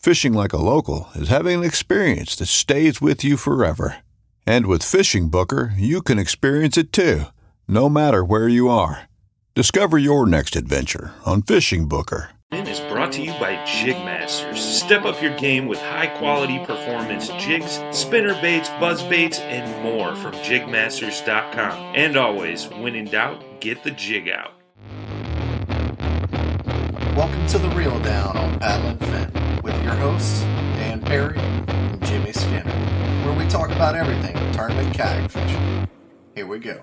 Fishing like a local is having an experience that stays with you forever. And with Fishing Booker, you can experience it too, no matter where you are. Discover your next adventure on Fishing Booker. is brought to you by Jigmasters. Step up your game with high quality performance jigs, spinner baits, buzz baits, and more from jigmasters.com. And always, when in doubt, get the jig out. Welcome to the Reel Down on Paddle and Fin with your hosts, Dan Perry and Jimmy Skinner, where we talk about everything tournament kayak fishing. Here we go.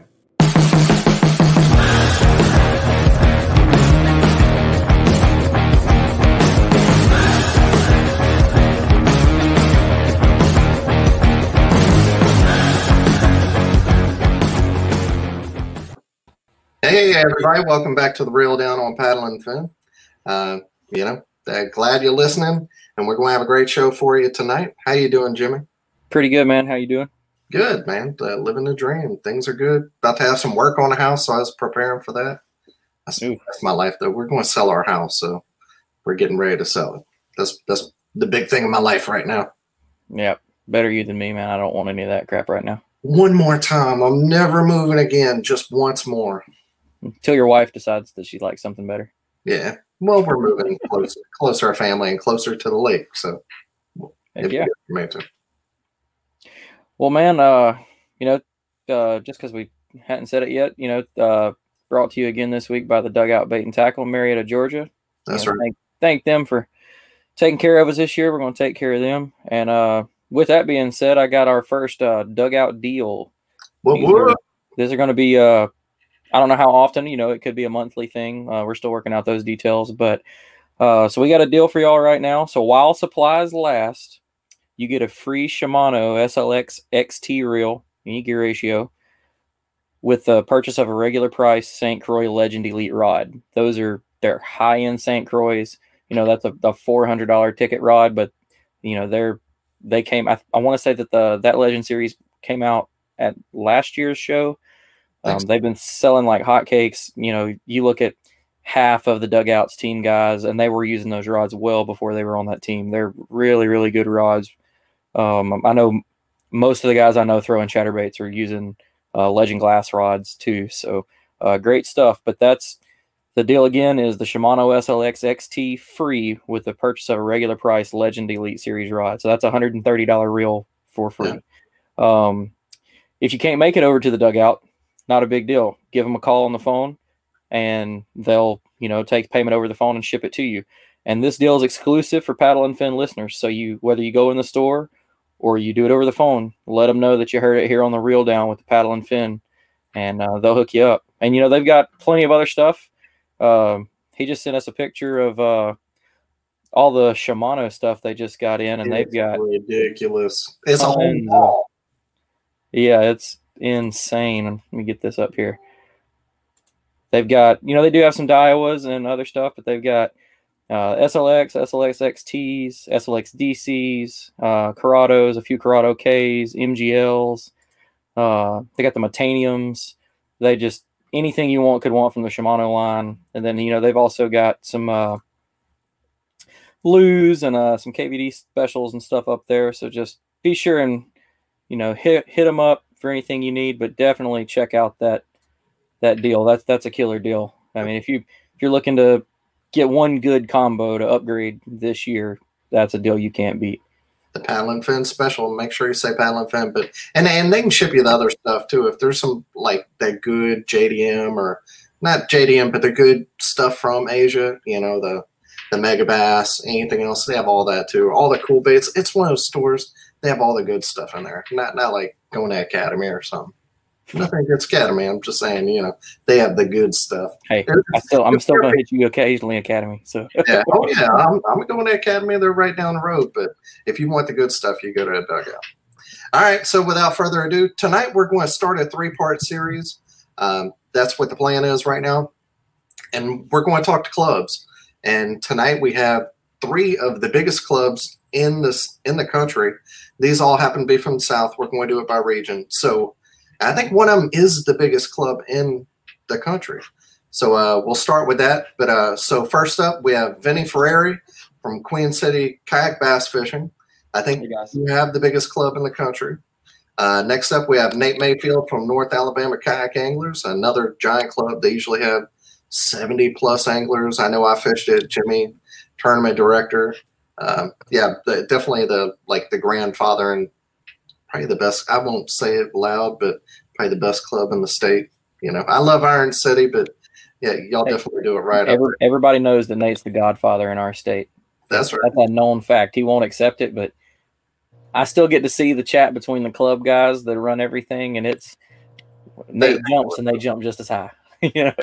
Hey everybody, welcome back to the Reel Down on Paddle and Fin. Uh, you know, uh, glad you're listening, and we're going to have a great show for you tonight. How you doing, Jimmy? Pretty good, man. How you doing? Good, man. Uh, living the dream. Things are good. About to have some work on the house, so I was preparing for that. That's, that's my life, though. We're going to sell our house, so we're getting ready to sell it. That's that's the big thing in my life right now. Yeah, better you than me, man. I don't want any of that crap right now. One more time. I'm never moving again. Just once more. Until your wife decides that she likes something better. Yeah. Well, we're moving closer, closer to our family and closer to the lake. So, Heck yeah. Well, man, uh, you know, uh, just because we hadn't said it yet, you know, uh, brought to you again this week by the Dugout Bait and Tackle, Marietta, Georgia. That's You know, right. Thank, thank them for taking care of us this year. We're going to take care of them. And uh, with that being said, I got our first uh, dugout deal. What, These are, these are going to be, uh, I don't know how often, you know, it could be a monthly thing. Uh, we're still working out those details. But uh, so we got a deal for y'all right now. So while supplies last, you get a free Shimano SLX XT reel, unique gear ratio, with the purchase of a regular price St. Croix Legend Elite rod. Those are they're high end St. Croix. You know, that's a, a four hundred dollar ticket rod, but you know they're they came. I, I want to say that the that Legend series came out at last year's show. Um, they've been selling like hotcakes. You know, you look at half of the dugouts team guys, and they were using those rods well before they were on that team. They're really, really good rods. Um, I know most of the guys I know throwing chatterbaits are using uh, Legend glass rods too. So uh, great stuff. But that's the deal again is the Shimano SLX XT free with the purchase of a regular price Legend Elite Series rod. So that's a hundred and thirty dollar reel for free. Um, if you can't make it over to the dugout, not a big deal. Give them a call on the phone, and they'll you know take payment over the phone and ship it to you. And this deal is exclusive for Paddle and Fin listeners. So you whether you go in the store or you do it over the phone, let them know that you heard it here on the Reel Down with the Paddle and Fin, and uh, they'll hook you up. And you know they've got plenty of other stuff. Um, he just sent us a picture of uh, all the Shimano stuff they just got in, and they've got ridiculous. It's a whole wall. yeah, it's insane. Let me get this up here. They've got, you know, they do have some Daiwas and other stuff, but they've got uh, SLX, SLX XTs, SLX DCs, uh, Curados, a few Curado Ks, MGLs, Uh, they got the Metaniums. They just anything you want could want from the Shimano line, and then you know they've also got some uh, blues and uh, some KVD specials and stuff up there. So just be sure and you know hit hit them up for anything you need, but definitely check out that that deal. That's that's a killer deal. I mean, if you if you're looking to get one good combo to upgrade this year, that's a deal you can't beat. The paddle and fin special. Make sure you say paddle and fin, but and and they can ship you the other stuff too. If there's some like that good JDM or not JDM, but the good stuff from Asia, you know the the Megabass, anything else, they have all that too. All the cool baits. It's one of those stores. They have all the good stuff in there. Not not like going to Academy or something. Nothing against Academy. I'm just saying, you know, they have the good stuff. Hey, I still, I'm still gonna hit you occasionally, Academy. So yeah, oh yeah, I'm, I'm going to Academy. They're right down the road. But if you want the good stuff, you go to a dugout. All right. So without further ado, tonight we're going to start a three part series. Um, that's what the plan is right now, and we're going to talk to clubs. And tonight we have three of the biggest clubs in this in the country. These all happen to be from the South. We're going to do it by region. So I think one of them is the biggest club in the country. So uh, we'll start with that. But uh, so first up, we have Vinny Ferrari from Queen City Kayak Bass Fishing. I think Hey, guys. you have the biggest club in the country. Uh, next up, we have Nate Mayfield from North Alabama Kayak Anglers, another giant club. They usually have 70 plus anglers. I know I fished it. Jimmy, tournament director. Um, yeah, the, definitely the like the grandfather and probably the best. I won't say it loud, but probably the best club in the state. You know, I love Iron City, but yeah, y'all Hey, definitely do it right. Every, everybody knows that Nate's the Godfather in our state. That's right. That's a known fact. He won't accept it, but I still get to see the chat between the club guys that run everything, and it's Nate jumps and they jump just as high. you know,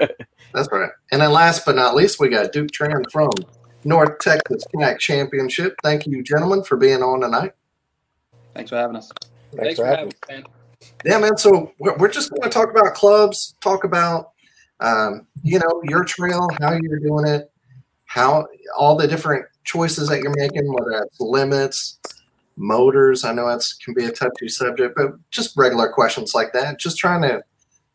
That's right. And then last but not least, we got Duke Tran from North Texas Kayak Championship. Thank you, gentlemen, for being on tonight. Thanks for having us. Thanks, for having me, man. Yeah, man. So we're, we're just going to talk about clubs, talk about, um, you know, your trail, how you're doing it, how all the different choices that you're making, whether it's limits, motors. I know that's can be a touchy subject, but just regular questions like that. Just trying to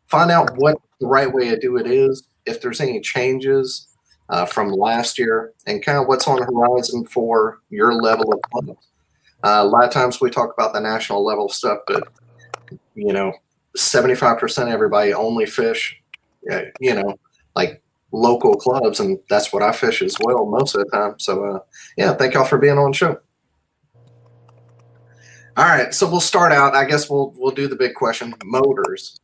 find out what the right way to do it is, if there's any changes uh, from last year, and kind of what's on the horizon for your level of club. Uh, a lot of times we talk about the national level stuff, but you know, 75% of everybody only fish, uh, you know, like local clubs. And that's what I fish as well most of the time. So, uh, yeah, thank y'all for being on the show. All right. So we'll start out. I guess we'll, we'll do the big question motors.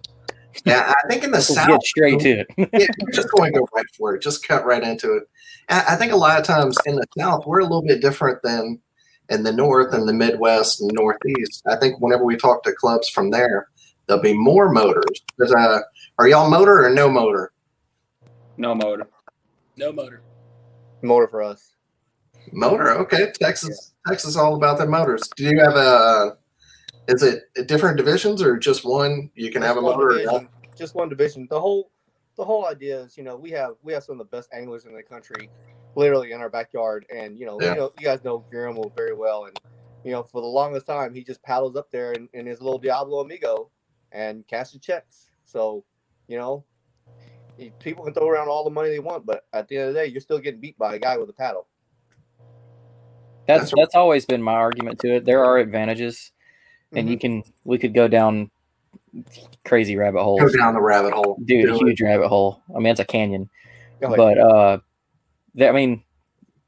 Yeah. I think in the let's South, get straight to it. yeah, we're just going to go right for it. Just cut right into it. I I think a lot of times in the South, we're a little bit different than in the North and the Midwest and Northeast. I think whenever we talk to clubs from there, there'll be more motors. There's uh, a, are y'all motor or no motor? No motor. No motor. motor for us. Motor. Okay. Texas, Texas, all about the motors. Do you have a? Is it different divisions or just one? You can have a Just one motor. or division, just one division. The whole the whole idea is, you know, we have we have some of the best anglers in the country, literally in our backyard, and you know, Yeah. you know, you guys know Guillermo very well, and you know, for the longest time, he just paddles up there in, in his little Diablo Amigo and cashes checks. So, you know, people can throw around all the money they want, but at the end of the day, you're still getting beat by a guy with a paddle. That's That's that's always been my argument to it. There are advantages, and you can we could go down crazy rabbit holes. Go down the rabbit hole. dude, Do it. huge rabbit hole. I mean, it's a canyon. But uh, that, I mean,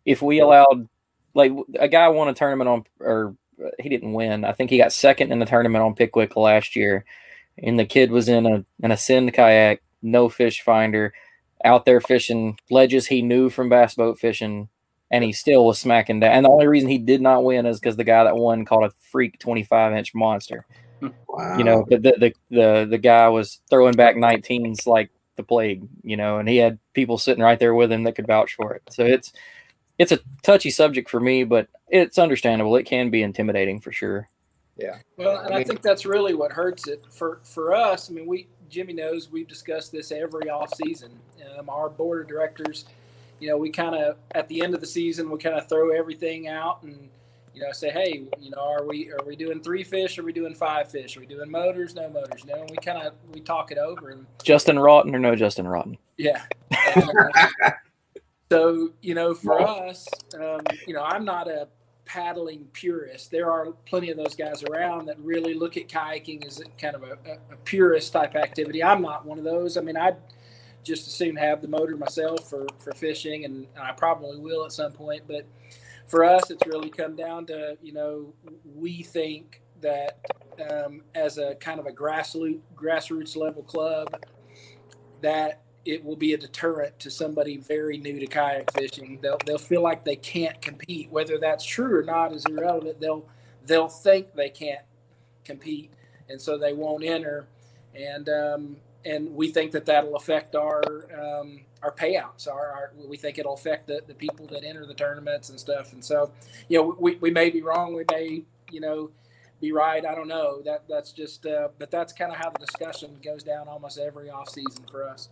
if we allowed, like, a guy won a tournament on, or uh, he didn't win. I think he got second in the tournament on Pickwick last year, and the kid was in a an ascend kayak, no fish finder, out there fishing ledges he knew from bass boat fishing. And he still was smacking down. And the only reason he did not win is because the guy that won caught a freak 25 inch monster Wow. you know the, the the the guy was throwing back 19s like the plague you know and he had people sitting right there with him that could vouch for it so it's it's a touchy subject for me but it's understandable it can be intimidating for sure Yeah. Well, and I I think that's really what hurts it for for us. I mean, we Jimmy knows we've discussed this every off season. Um, our board of directors, you know, we kind of at the end of the season we kind of throw everything out and you know, say, hey, you know, are we are we doing three fish? Are we doing five fish? Are we doing motors? No motors. You know, and we kind of we talk it over and Justin Rotten or no Justin Rotten? yeah. Uh, so you know, for us, um, you know, I'm not a paddling purist. There are plenty of those guys around that really look at kayaking as kind of a, a, a purist type activity. I'm not one of those. I mean, I'd just as soon have the motor myself for, for fishing, and, I probably will at some point. But for us, it's really come down to, you know, we think that um, as a kind of a grassroots, grassroots level club, that it will be a deterrent to somebody very new to kayak fishing. They'll they'll feel like they can't compete. Whether that's true or not is irrelevant. They'll they'll think they can't compete, and so they won't enter. And um, and we think that that'll affect our um, our payouts. Our, our, we think it'll affect the, the people that enter the tournaments and stuff. And so, you know, we, we may be wrong. We may, you know, be right. I don't know. That that's just. Uh, but that's kind of how the discussion goes down almost every off season for us.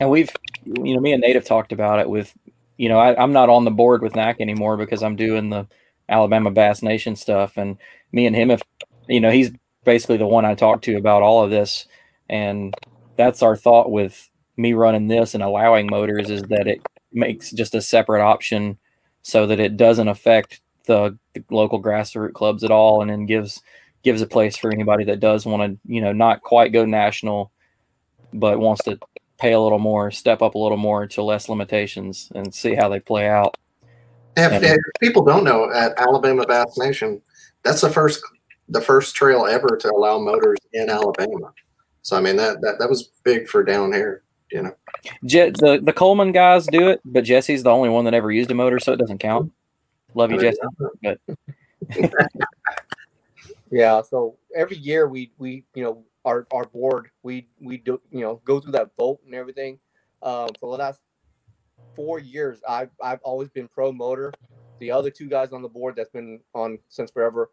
And we've, you know, me and Nate have talked about it with, you know, I, am not on the board with NAC anymore because I'm doing the Alabama Bass Nation stuff. And me and him, if, you know, he's basically the one I talked to about all of this. And that's our thought with me running this and allowing motors is that it makes just a separate option so that it doesn't affect the, the local grassroots clubs at all. And then gives, gives a place for anybody that does want to, you know, not quite go national, but wants to pay a little more, step up a little more to less limitations, and see how they play out. If, and, if people don't know, at Alabama Bass Nation, that's the first the first trail ever to allow motors in Alabama. So I mean that that, that was big for down here, you know. Je- the the Coleman guys do it, but Jesse's the only one that ever used a motor, so it doesn't count. Love you, Jesse. But yeah, so every year we we you know our our board, we we do you know go through that vote and everything. Um, for the last four years, I've I've always been pro motor. The other two guys on the board that's been on since forever,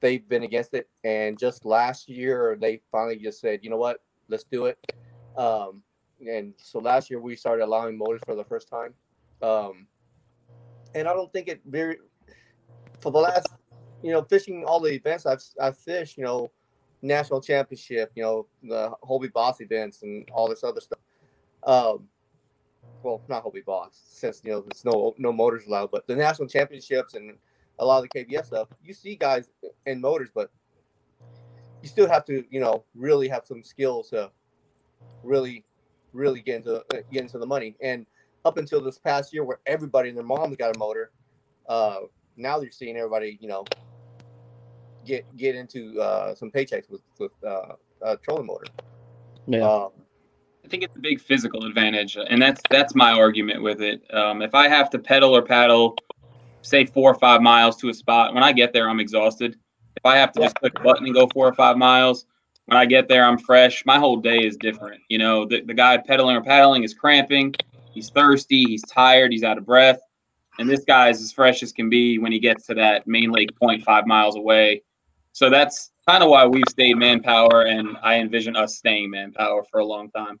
they've been against it. And just last year, they finally just said, you know what, let's do it. Um, and so last year we started allowing motors for the first time. Um, and I don't think it very for the last, you know, fishing all the events I've I've fished, you know, national championship, you know, the Hobie BOS events and all this other stuff. Um, well, not Hobie BOS, since you know there's no no motors allowed, but the national championships and a lot of the KBS stuff, you see guys in motors, but you still have to, you know, really have some skills to really, really get into get into the money. And up until this past year, where everybody and their mom's got a motor, uh, now you're seeing everybody, you know, get get into uh, some paychecks with with uh, a trolling motor. Yeah. Um, I think it's a big physical advantage, and that's that's my argument with it. Um, if I have to pedal or paddle, say four or five miles to a spot, when I get there, I'm exhausted. If I have to just click a button and go four or five miles, when I get there, I'm fresh. My whole day is different. You know, the, the guy pedaling or paddling is cramping. He's thirsty. He's tired. He's out of breath. And this guy is as fresh as can be when he gets to that main lake 0.5 miles away. So that's kind of why we've stayed manpower, and I envision us staying manpower for a long time.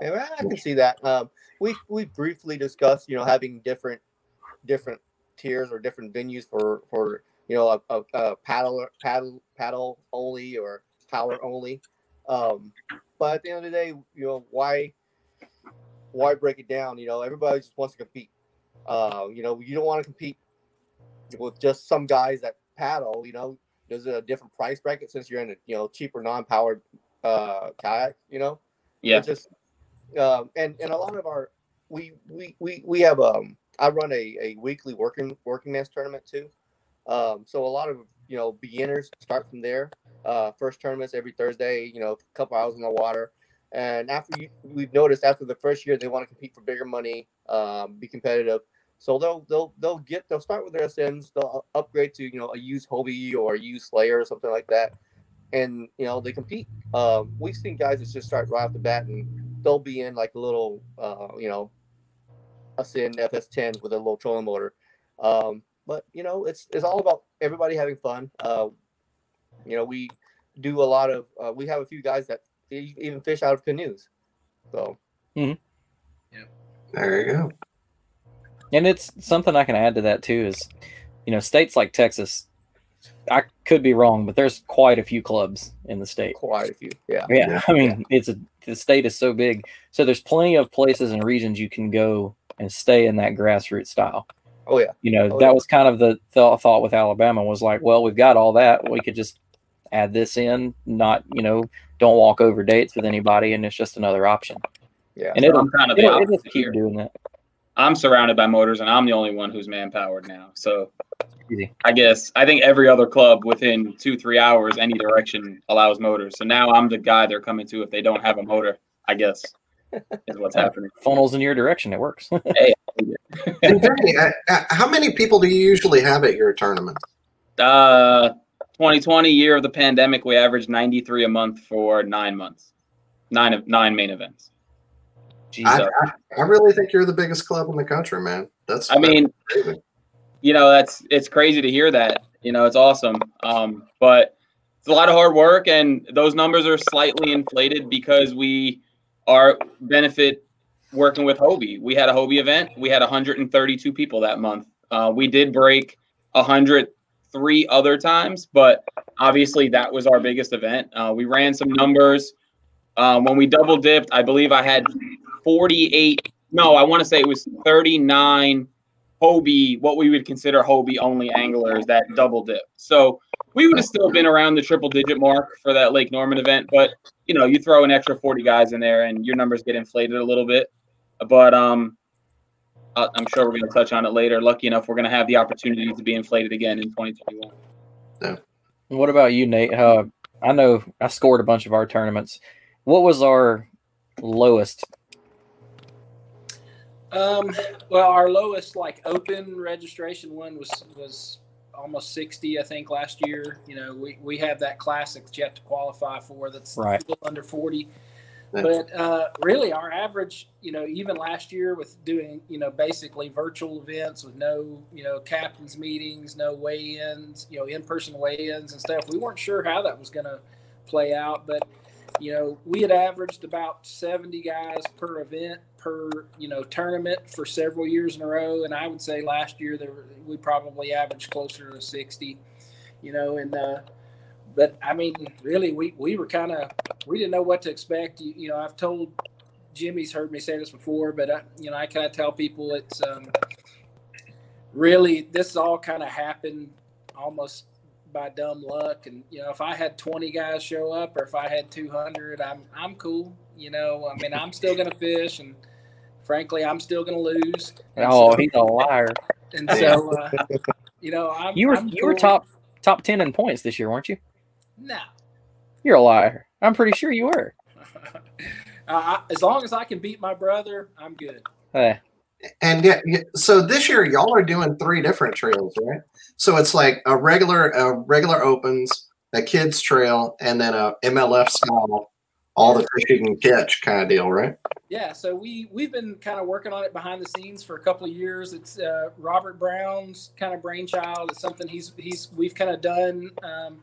Yeah, I can see that. Um, we we briefly discussed, you know, having different different tiers or different venues for for you know a, a, a paddle paddle paddle only or power only. Um, but at the end of the day, you know, why why break it down? You know, everybody just wants to compete. Uh, you know, you don't want to compete with just some guys that paddle, you know, there's a different price bracket since you're in a you know cheaper non-powered uh, kayak, you know. Yeah. It's just um, and and a lot of our we we we we have um I run a, a weekly working working man's tournament too. Um, so a lot of you know beginners start from there. Uh, first tournaments every Thursday, you know, a couple hours in the water. And after you, we've noticed after the first year they want to compete for bigger money, um, be competitive So they'll they'll they'll get they'll start with their Ascends, they'll upgrade to you know a used Hobie or a used Slayer or something like that, and you know they compete. Um, we've seen guys that just start right off the bat and they'll be in like a little uh, you know Ascend FS10 with a little trolling motor. Um, but you know it's it's all about everybody having fun. Uh, you know we do a lot of uh, we have a few guys that e- even fish out of canoes. So Mm-hmm. yeah, There you go. And it's something I can add to that too is, you know, states like Texas, I could be wrong, but there's quite a few clubs in the state. quite a few, yeah. Yeah, I mean, it's a the state is so big, so there's plenty of places and regions you can go and stay in that grassroots style. Oh yeah, You know, Oh, that yeah. was kind of the th- thought with Alabama was like, well, we've got all that, we could just add this in, not you know, don't walk over dates with anybody, and it's just another option. yeah. And it'll, I'm kind of it'll, it'll opposite keep here. doing that. I'm surrounded by motors, and I'm the only one who's man powered now. So Easy. I guess I think every other club within two three hours, any direction allows motors. So now I'm the guy they're coming to if they don't have a motor. I guess is what's happening. Funnels in your direction, it works. And Vinny, uh, uh, how many people do you usually have at your tournament? Uh, 2020 year of the pandemic, we averaged 93 a month for nine months, nine of nine main events. I, I, I really think you're the biggest club in the country, man. That's I mean, crazy. you know that's it's crazy to hear that. You know it's awesome. Um, but it's a lot of hard work and those numbers are slightly inflated because we are benefit working with hobie. We had a hobie event. We had 132 people that month. Uh, we did break 103 other times but obviously that was our biggest event. Uh, we ran some numbers. Um, when we double dipped i believe i had 48 no i want to say it was 39 Hobie, what we would consider Hobie only anglers that double dip. So we would have still been around the triple digit mark for that Lake Norman event, but you know, you throw an extra 40 guys in there and your numbers get inflated a little bit. But um I- I'm sure we're going to touch on it later. Lucky enough, we're going to have the opportunity to be inflated again in 2021. Yeah. What about you, Nate? Uh, I know I scored a bunch of our tournaments. What was our lowest? Um, well, our lowest like open registration one was was almost sixty, I think, last year. You know, we we have that classic that you have to qualify for. That's Right. a little under forty. But uh, really, our average, you know, even last year with doing, you know, basically virtual events with no, you know, captains meetings, no weigh-ins, you know, in-person weigh-ins and stuff. We weren't sure how that was going to play out, but you know, we had averaged about 70 guys per event per, you know, tournament for several years in a row. And I would say last year there we probably averaged closer to 60, you know, and, uh, but I mean, really, we, we were kind of, we didn't know what to expect. You, you know, I've told Jimmy's heard me say this before, but I, you know, I kind of tell people it's, um, really, this all kind of happened almost by dumb luck. And you know, if I had 20 guys show up, or if I had 200, I'm I'm cool. You know, I mean, I'm still gonna fish, and frankly, I'm still gonna lose. And Oh, so, he's a liar. and so uh, you know, I'm You were I'm you were top top ten in points this year, weren't you? No, You're a liar. I'm pretty sure you were. uh, I, as long as I can beat my brother, I'm good. Hey, And yet, y- so this year y'all are doing three different trails, right? So it's like a regular, a regular opens, a kids trail, and then a MLF style, all the fish you can catch kind of deal, right? Yeah, so we we've been kind of working on it behind the scenes for a couple of years. It's uh, Robert Brown's kind of brainchild. It's something he's he's we've kind of done um,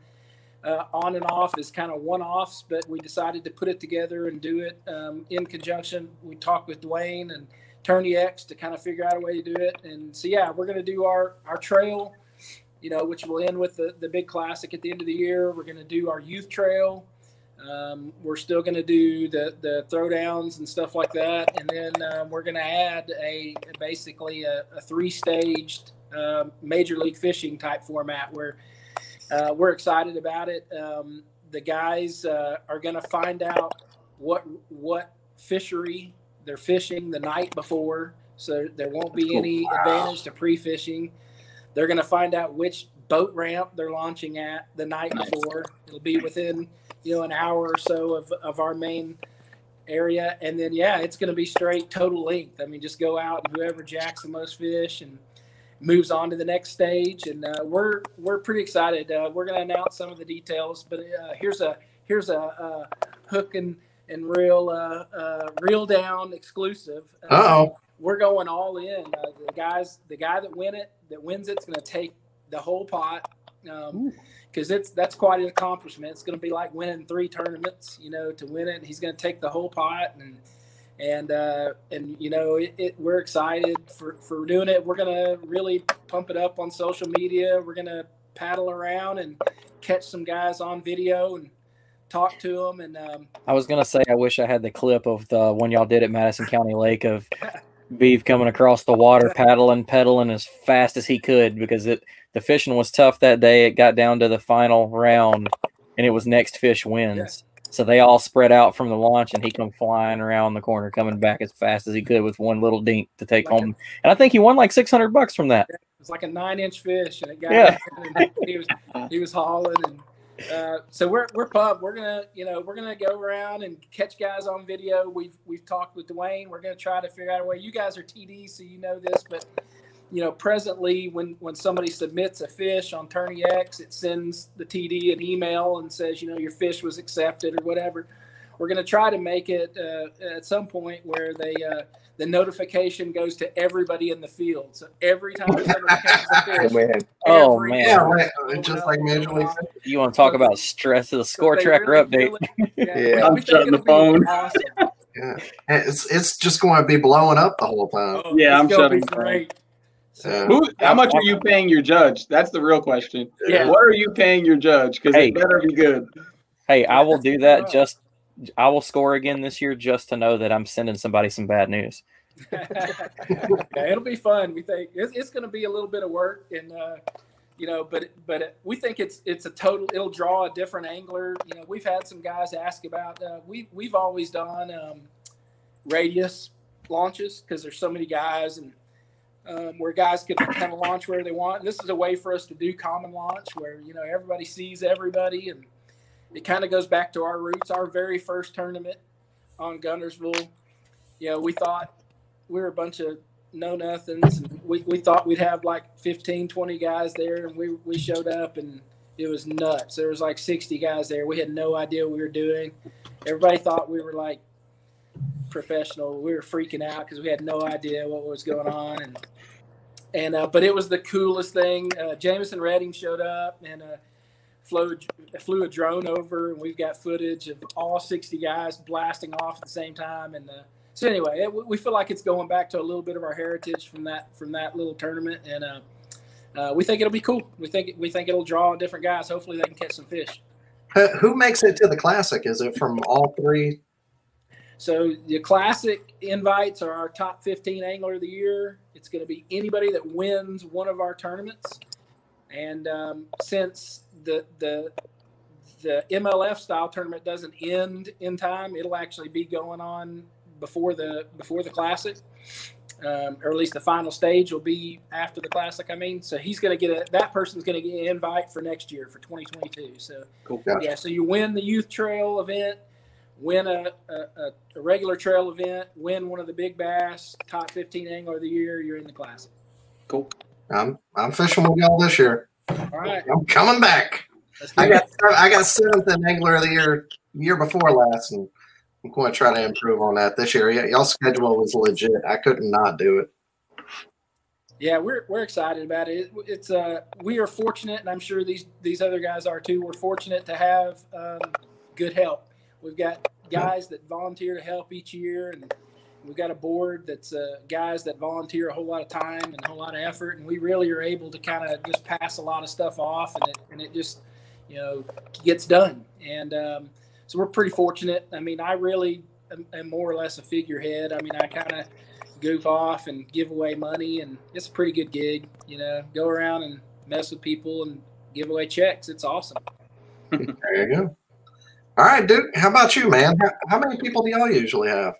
uh, on and off as kind of one offs, but we decided to put it together and do it um, in conjunction. We talked with Dwayne and Tourney X to kind of figure out a way to do it. And so yeah, we're going to do our our trail, you know, which will end with the the big classic at the end of the year. We're going to do our youth trail. Um, we're still going to do the the throwdowns and stuff like that, and then um, we're going to add a basically a, a three staged um, major league fishing type format where uh, we're excited about it. Um, the guys uh, are going to find out what what fishery they're fishing the night before, so there won't be any advantage to pre fishing. They're going to find out which boat ramp they're launching at the night Nice. before. It'll be within you know an hour or so of, of our main area, and then yeah, it's going to be straight total length. I mean, just go out and whoever jacks the most fish and moves on to the next stage. And uh, we're we're pretty excited. Uh, we're going to announce some of the details, but uh, here's a here's a, uh hook and and reel uh, uh, reel down exclusive. Uh-oh. We're going all in. Uh, the guys, the guy that win it, that wins it's going to take the whole pot. Um, because it's that's quite an accomplishment. It's going to be like winning three tournaments, you know, to win it. He's going to take the whole pot, and and uh, and you know, it, it, we're excited for for doing it. We're going to really pump it up on social media. We're going to paddle around and catch some guys on video and talk to them. And um, I was gonna say I wish I had the clip of the one y'all did at Madison County Lake of Beef coming across the water, paddling, pedaling as fast as he could because it the fishing was tough that day. It got down to the final round, and it was next fish wins. So they all spread out from the launch, and he come flying around the corner, coming back as fast as he could with one little dink to take home. And I think he won like six hundred bucks from that. it was like a nine inch fish, and it got Yeah. he was he was hauling and. Uh, so we're we're pumped. We're gonna you know we're gonna go around and catch guys on video. We've we've talked with Dwayne. We're gonna try to figure out a way. You guys are TD, so you know this, but you know presently when when somebody submits a fish on Tourney X, it sends the TD an email and says you know your fish was accepted or whatever. We're gonna try to make it uh, at some point where they uh, the notification goes to everybody in the field. So every time somebody catches a fish, Oh man. Oh man, Yeah, right. Just like Major League. you want to talk about stress of the score they tracker really update? feel it. Yeah. I'm shutting the phone. Awesome. Yeah, it's it's just going to be blowing up the whole time. Oh, Yeah, I'm shutting the phone. great. So, Who? How much are you paying your judge? That's the real question. Yeah. What are you paying your judge? Because Hey. it better be good. Hey, I will do that just. I will score again this year just to know that I'm sending somebody some bad news. yeah, it'll be fun. We think it's, it's going to be a little bit of work, and uh, you know, but but we think it's it's a total. It'll draw a different angler. You know, we've had some guys ask about. Uh, we we've always done um, radius launches because there's so many guys and. Um, where guys can kind of launch where they want. And this is a way for us to do common launch where you know everybody sees everybody, and it kind of goes back to our roots. Our very first tournament on Guntersville, you know, we thought we were a bunch of know nothings. We, we thought we'd have like 15, 20 guys there. And we, we showed up and it was nuts. There was like 60 guys there. We had no idea what we were doing. Everybody thought we were like professional. We were freaking out because we had no idea what was going on. And, and, uh, but it was the coolest thing. Uh, Jameson Redding showed up and, uh, flew, flew a drone over and we've got footage of all 60 guys blasting off at the same time. And, uh, so anyway, it, we feel like it's going back to a little bit of our heritage from that from that little tournament, and uh, uh, we think it'll be cool. We think we think it'll draw different guys. Hopefully, they can catch some fish. Who- Who makes it to the classic? Is it from all three? So the classic invites are our top 15 angler of the year. It's going to be anybody that wins one of our tournaments. And um, since the the the MLF style tournament doesn't end in time, it'll actually be going on before the before the classic, um, or at least the final stage will be after the classic. I mean, so he's going to get a that person's going to get an invite for next year for 2022. So Cool. Yeah. yeah, so you win the youth trail event, win a, a, a, a regular trail event, win one of the big bass, top 15 angler of the year, you're in the classic. Cool. I'm I'm fishing with y'all this year. All right. I'm coming back. I got I got seventh in angler of the year year before last, and I'm going to try to improve on that this year. Yeah, y'all schedule was legit. I couldn't not do it. Yeah, we're, we're excited about it. it. It's uh, we are fortunate, and I'm sure these these other guys are too. We're fortunate to have um, good help. We've got guys that volunteer to help each year, and we've got a board that's uh, guys that volunteer a whole lot of time and a whole lot of effort, and we really are able to kind of just pass a lot of stuff off, and it and it just you know gets done. And um, so we're pretty fortunate. I mean, I really am, am more or less a figurehead. I mean, I kind of goof off and give away money, and it's a pretty good gig. You know, go around and mess with people and give away checks. It's awesome. There you go. All right, dude. How about you, man? How, how many people do y'all usually have?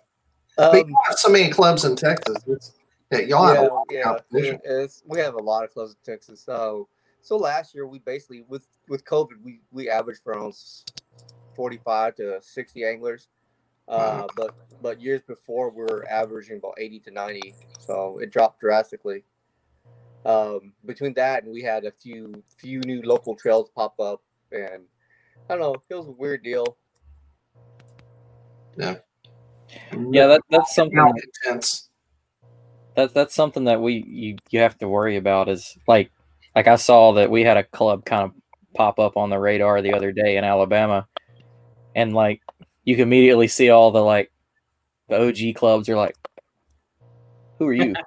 But Um, you have so many clubs in Texas. It's, yeah, y'all have a yeah, lot of yeah, competition. we have a lot of clubs in Texas. So, so last year we basically with with COVID we we averaged around forty five to sixty anglers. Uh, but but years before we were averaging about 80 to 90, so it dropped drastically. Um, between that and we had a few few new local trails pop up, and I don't know, it was a weird deal. Yeah. Yeah, that, that's something. That- intense. that's that's something that we you you have to worry about is like like I saw that we had a club kind of pop up on the radar the other day in Alabama, and like you can immediately see all the like the OG clubs are like, who are you?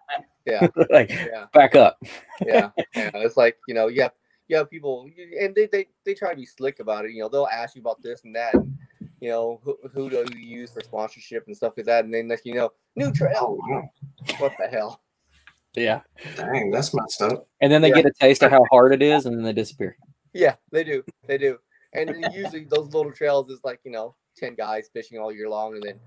Yeah, like yeah. back up. yeah, yeah. It's like you know, you have you have people, and they, they they try to be slick about it. You know, they'll ask you about this and that. And, you know, who, who do you use for sponsorship and stuff like that, and then next you know, new trail. Oh, what the hell? Yeah, Dang, that's messed up. and then they Yeah. get a taste of how hard it is, and then they disappear. Yeah, they do, they do. And then usually those little trails is like you know, ten guys fishing all year long, and then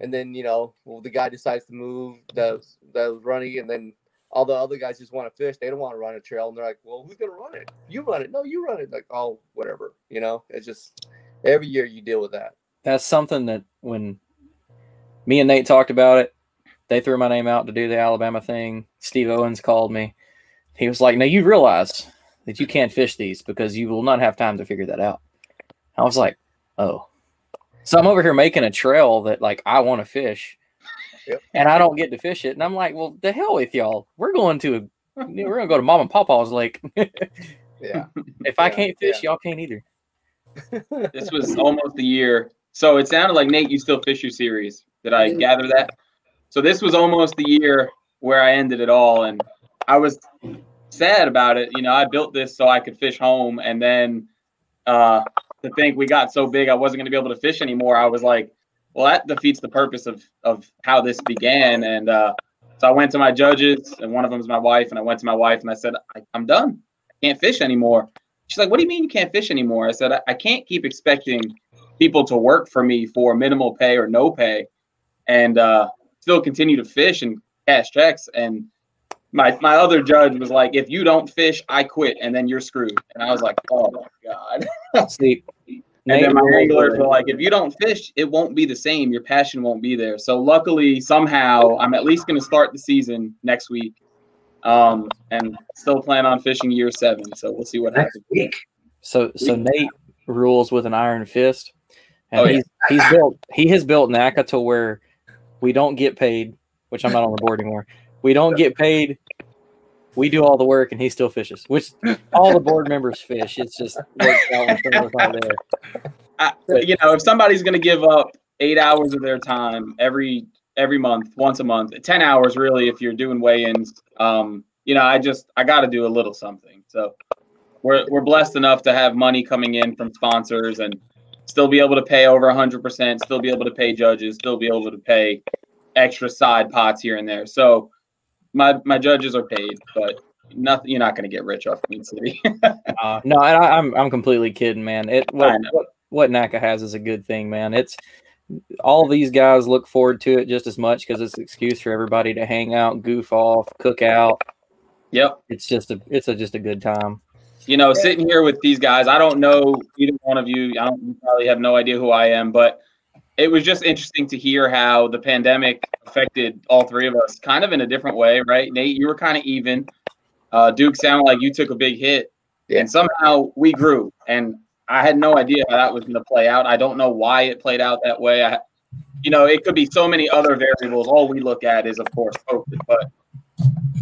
and then you know, well, the guy decides to move the was, that was running, and then all the other guys just want to fish. They don't want to run a trail, and they're like, "Well, who's gonna run it? You run it? No, you run it." Like, oh, whatever. You know, it's just every year you deal with that. That's something that when me and Nate talked about it, they threw my name out to do the Alabama thing. Steve Owens called me. He was like, "Now you realize that you can't fish these because you will not have time to figure that out." I was like, "Oh." So I'm over here making a trail that like I want to fish, Yep. and I don't get to fish it, and I'm like, "Well, the hell with y'all. We're going to a, we're gonna go to Mom and Papa's lake. Yeah. if I Yeah, can't fish, yeah. y'all can't either." This was almost a year. So it sounded like Nate, you still fish your series. Did I gather that? So this was almost the year where I ended it all, and I was sad about it. You know, I built this so I could fish home, and then uh, to think we got so big I wasn't going to be able to fish anymore. I was like, well, that defeats the purpose of of how this began. And uh, so I went to my judges, and one of them is my wife, and I went to my wife and I said, I, I'm done. I can't fish anymore. She's like, what do you mean you can't fish anymore? I said, I, I can't keep expecting people to work for me for minimal pay or no pay and uh, still continue to fish and cash checks. And my my other judge was like, if you don't fish, I quit, and then you're screwed. And I was like, oh my god. See, And then my anglers were like, if you don't fish, it won't be the same. Your passion won't be there. So luckily, somehow, I'm at least going to start the season next week, um, and still plan on fishing year seven. So we'll see what Next happens. week. So so Nate rules with an iron fist, and Oh, yeah. he's he's built he has built NACA to where we don't get paid, which I'm not on the board anymore. We don't get paid. We do all the work, and he still fishes. Which all the board members fish. It's just works out when someone's not there. I, you know, if somebody's going to give up eight hours of their time every every month, once a month, ten hours really, if you're doing weigh-ins, um, you know, I just I got to do a little something. So we're we're blessed enough to have money coming in from sponsors and still be able to pay over 100%, still be able to pay judges, still be able to pay extra side pots here and there. So my my judges are paid, but nothing. You're not going to get rich off Queen City. Uh, no, and I, I'm I'm completely kidding, man. It what, what what NACA has is a good thing, man. It's all these guys look forward to it just as much because it's an excuse for everybody to hang out, goof off, cook out. yep. It's just a it's a just a good time. you know, sitting here with these guys, I don't know either one of you. I don't you probably have no idea who I am, but it was just interesting to hear how the pandemic affected all three of us kind of in a different way, right? Nate, you were kind of even. Uh, Duke sounded like you took a big hit, Yeah. and somehow we grew. And I had no idea how that was going to play out. I don't know why it played out that way. I, you know, it could be so many other variables. All we look at is, of course, COVID. But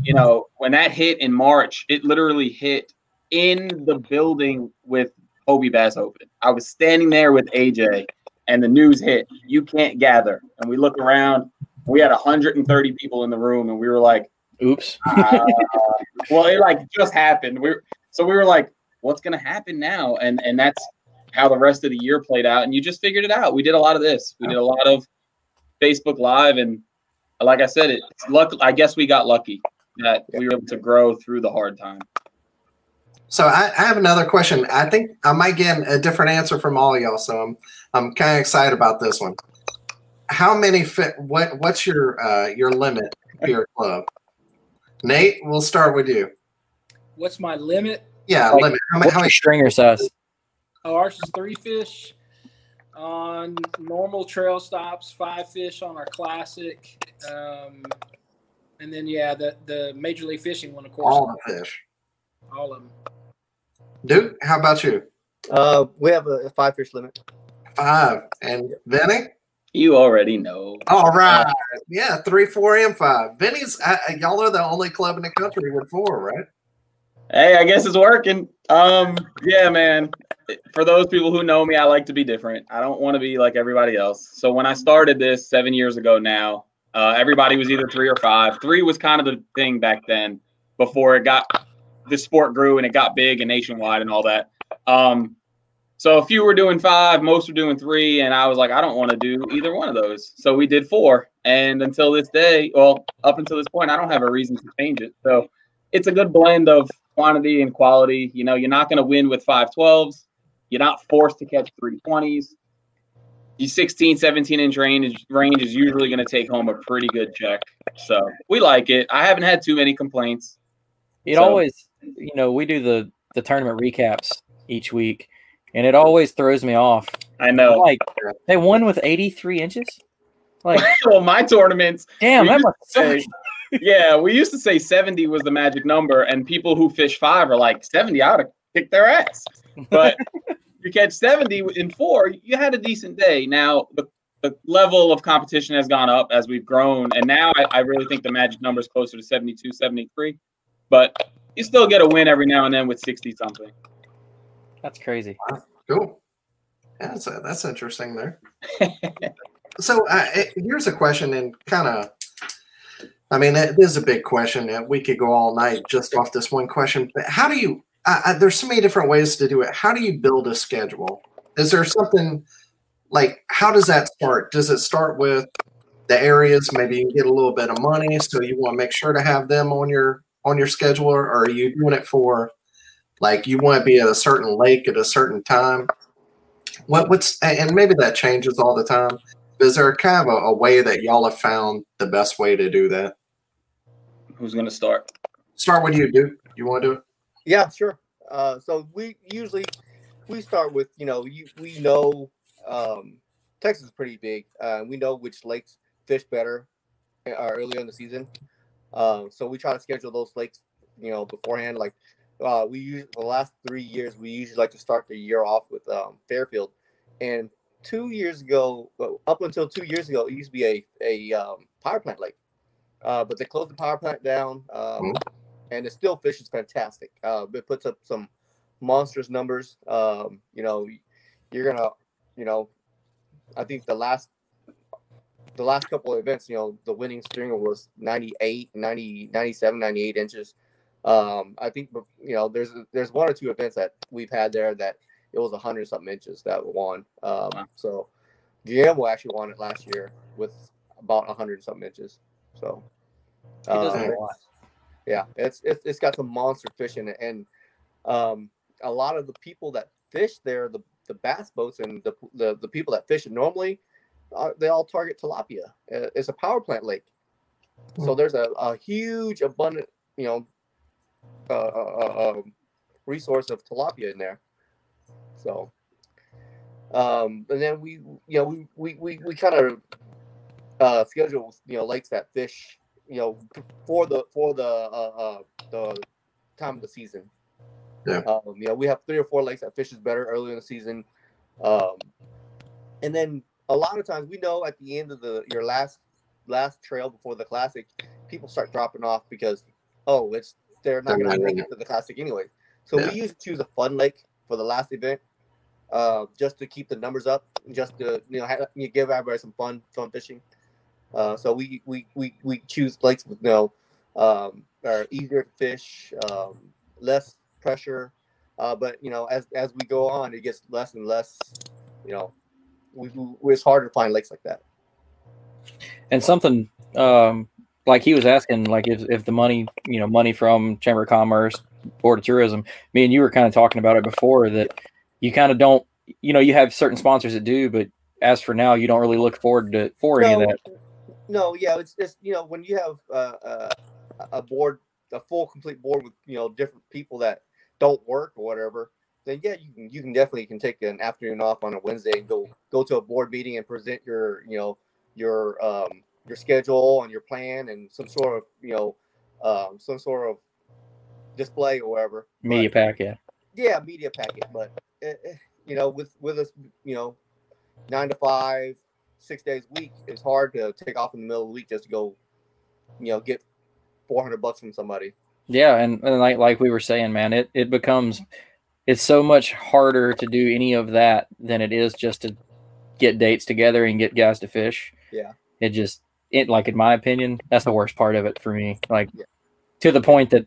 you know, when that hit in March, it literally hit in the building with Hobie Bass Open. I was standing there with AJ, and the news hit. You can't gather, and we look around. We had 130 people in the room, and we were like, Oops. uh, "Well, it like just happened." We so we were like, "What's gonna happen now?" And and that's how the rest of the year played out. And you just figured it out. We did a lot of this. We did a lot of Facebook Live, and like I said, it's luck. I guess we got lucky that we were able to grow through the hard time. So I, I have another question. I think I might get a different answer from all of y'all. So I'm I'm kind of excited about this one. How many fit? What what's your uh, your limit for your club? Nate, we'll start with you. What's my limit? Yeah, Like, limit. How, many- What's how many? stringer size? Oh, ours is three fish. on normal trail stops, five fish on our classic, um, and then yeah, the the major league fishing one, of course. All the fish. All of them. Duke, how about you? Uh, we have a, a five fish limit. Five. And Vinny? You already know. All right. Yeah, three, four, and five. Vinny's, uh, y'all are the only club in the country with four, right? Hey, I guess it's working. Um, yeah, man. For those people who know me, I like to be different. I don't want to be like everybody else. So when I started this seven years ago now, uh, everybody was either three or five. Three was kind of the thing back then before it got the sport grew and it got big and nationwide and all that. Um, so a few were doing five, most were doing three, and I was like, I don't want to do either one of those. So we did four, and until this day, well, up until this point, I don't have a reason to change it. So it's a good blend of quantity and quality. You know, you're not going to win with 512s. You're not forced to catch 320s. The 16, 17 inch range, range is usually going to take home a pretty good check. So we like it. I haven't had too many complaints. It So- always, you know, we do the the tournament recaps each week, and it always throws me off. I know. Like they won with 83 inches. Like, well, my tournaments. damn, that must to suck. say- yeah, we used to say 70 was the magic number, and people who fish five are like 70 ought to kick their ass. But you catch 70 in four, you had a decent day. Now the, the level of competition has gone up as we've grown, and now I, I really think the magic number is closer to 72, 73. But you still get a win every now and then with 60 something. That's crazy. Cool. Yeah, that's, that's interesting there. so uh, here's a question, and kind of, I mean, it is a big question, we could go all night just off this one question. But how do you? There's so many different ways to do it. How do you build a schedule? Is there something like how does that start? Does it start with the areas? Maybe you get a little bit of money, so you want to make sure to have them on your on your schedule, or are you doing it for like you want to be at a certain lake at a certain time? What what's and maybe that changes all the time. Is there kind of a, a way that y'all have found the best way to do that? Who's going to start? Start with you, Duke. You want to do it? Yeah, sure. Uh, so we usually we start with you know you we know um, Texas is pretty big. Uh, we know which lakes fish better uh, earlier in the season. Um, so we try to schedule those lakes you know beforehand. Like uh, we use the last three years we usually like to start the year off with um, Fairfield, and two years ago, well, up until two years ago, it used to be a a um, power plant lake, uh, but they closed the power plant down. Um, and it still fishes fantastic. Uh, it puts up some monstrous numbers. Um, you know, you're gonna, you know, I think the last the last couple of events, you know, the winning stringer was 98, 90, 97, 98 inches. Um, I think you know, there's there's one or two events that we've had there that it was 100 something inches that won. Um, Wow. so Guillermo actually won it last year with about 100 something inches. So He does um, a lot. yeah, it's it's, it's got some monster fish in it, and um, a lot of the people that fish there, the the bass boats and the the, the people that fish it normally, uh, they all target tilapia. Uh, It's a power plant lake, so there's a, a huge abundant, you know, uh, uh, uh, um, resource of tilapia in there. So, um, and then we, you know, we we we, we kind of uh, schedule, you know, lakes that fish, you know, for the for the uh, uh, the time of the season. Yeah. Um, you know, we have three or four lakes that fishes better early in the season, um, and then a lot of times we know at the end of the your last last trail before the classic, people start dropping off because oh, it's they're not going to make it to the classic anyway. So Yeah. we usually choose a fun lake for the last event, uh, just to keep the numbers up, and just to you know ha- you give everybody some fun fun fishing. Uh, so we, we we we choose lakes with you know um, are easier to fish, um, less pressure. Uh, but you know, as as we go on, it gets less and less. You know, we, we it's harder to find lakes like that. And something um, like he was asking, like if, if the money, you know, money from Chamber of Commerce, Board of Tourism, me and you were kind of talking about it before that you kind of don't, you know, you have certain sponsors that do, but as for now, you don't really look forward to for any of that. No, yeah, it's just you know when you have uh, uh, a board, a full complete board with you know different people that don't work or whatever, then yeah, you can you can definitely can take an afternoon off on a Wednesday and go go to a board meeting and present your you know your um your schedule and your plan and some sort of you know um some sort of display or whatever. Media pack, yeah. Yeah, media packet, but eh, eh, you know with with us you know nine to five, six days a week, it's hard to take off in the middle of the week just to go you know get four hundred bucks from somebody. Yeah, and, and like like we were saying, man, it it becomes it's so much harder to do any of that than it is just to get dates together and get guys to fish. Yeah. It just it like in my opinion, that's the worst part of it for me. Like Yeah. to the point that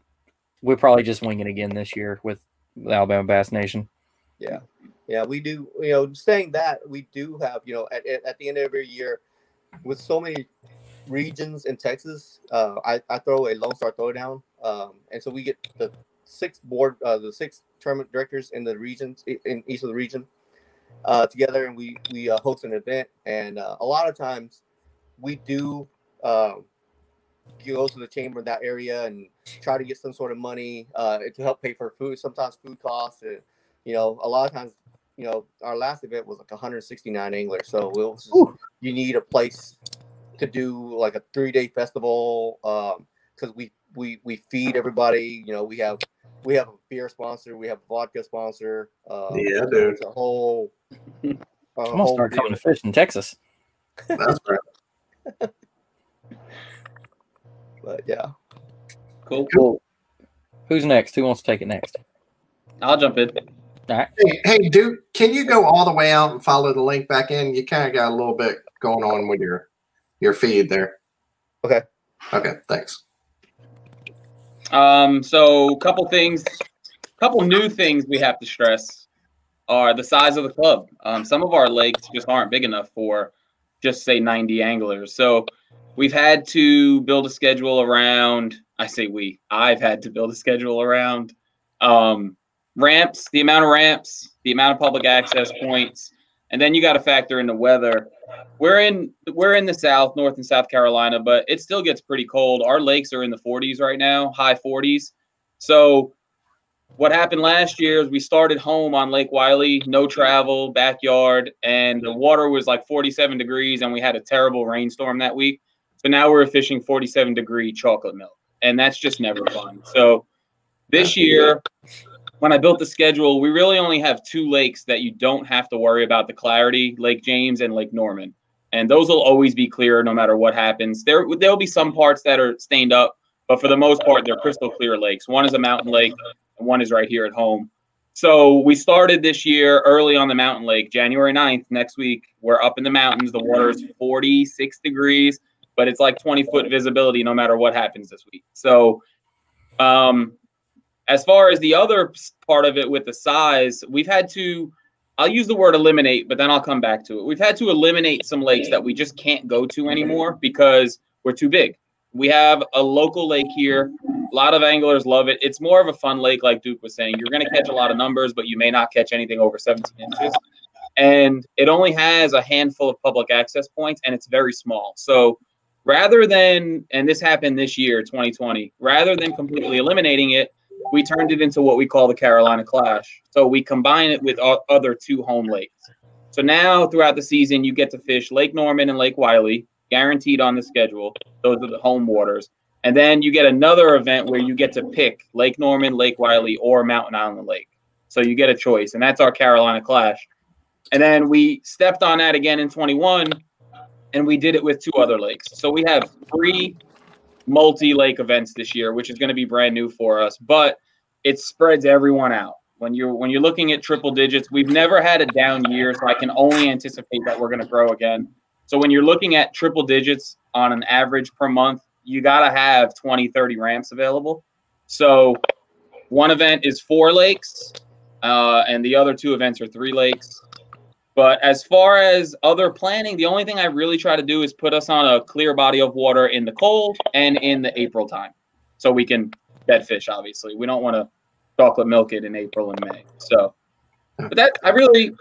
we're probably just winging again this year with the Alabama Bass Nation. Yeah, yeah, we do. You know, saying that we do have, you know, at, at the end of every year, with so many regions in Texas, uh, I, I throw a Lone Star Throwdown, um, and so we get the six board, uh, the six tournament directors in the regions in each of the region uh, together, and we we uh, host an event. And uh, a lot of times, we do um, go to the chamber in that area and try to get some sort of money uh, to help pay for food. Sometimes food costs, and you know, a lot of times, you know, our last event was like 169 anglers, so it was just, you need a place to do like a three day festival because we we we feed everybody. You know, we have we have a beer sponsor, we have a vodka sponsor. Uh, Yeah, so dude. It's a whole. a I'm gonna start coming to fish in Texas. That's right. But yeah, Cool. Cool. Who's next? Who wants to take it next? I'll jump in. All right. Hey, hey, dude, can you go all the way out and follow the link back in? You kind of got a little bit going on with your your feed there. Okay. Okay. Thanks. Um, so couple things, couple new things we have to stress are the size of the club. Um, some of our lakes just aren't big enough for just say 90 anglers. So we've had to build a schedule around. I say we. I've had to build a schedule around um, ramps, the amount of ramps, the amount of public access points, and then you got to factor in the weather. We're in we're in the South, North and South Carolina, but it still gets pretty cold. Our lakes are in the 40s right now, high 40s. So what happened last year is we started home on Lake Wylie, no travel, backyard, and the water was like 47 degrees, and we had a terrible rainstorm that week. So now we're fishing 47 degree chocolate milk, and that's just never fun. So this year, when I built the schedule, we really only have two lakes that you don't have to worry about the clarity Lake James and Lake Norman. And those will always be clear no matter what happens. There, there'll be some parts that are stained up, but for the most part, they're crystal clear lakes. One is a mountain lake, and one is right here at home. So we started this year early on the mountain lake, January 9th, next week. We're up in the mountains. The water is 46 degrees, but it's like 20 foot visibility no matter what happens this week. So, um, as far as the other part of it with the size, we've had to, I'll use the word eliminate, but then I'll come back to it. We've had to eliminate some lakes that we just can't go to anymore because we're too big. We have a local lake here. A lot of anglers love it. It's more of a fun lake, like Duke was saying. You're going to catch a lot of numbers, but you may not catch anything over 17 inches. And it only has a handful of public access points, and it's very small. So rather than, and this happened this year, 2020, rather than completely eliminating it, we turned it into what we call the Carolina Clash. So we combine it with other two home lakes. So now throughout the season, you get to fish Lake Norman and Lake Wylie, guaranteed on the schedule. Those are the home waters. And then you get another event where you get to pick Lake Norman, Lake Wylie, or Mountain Island Lake. So you get a choice, and that's our Carolina Clash. And then we stepped on that again in 21, and we did it with two other lakes. So we have three multi-lake events this year, which is going to be brand new for us, but it spreads everyone out. When you're when you're looking at triple digits, we've never had a down year, so I can only anticipate that we're going to grow again. So when you're looking at triple digits on an average per month, you got to have 20, 30 ramps available. So one event is four lakes, uh, and the other two events are three lakes. But as far as other planning, the only thing I really try to do is put us on a clear body of water in the cold and in the April time, so we can bed fish. Obviously, we don't want to chocolate milk it in April and May. So, but that I really,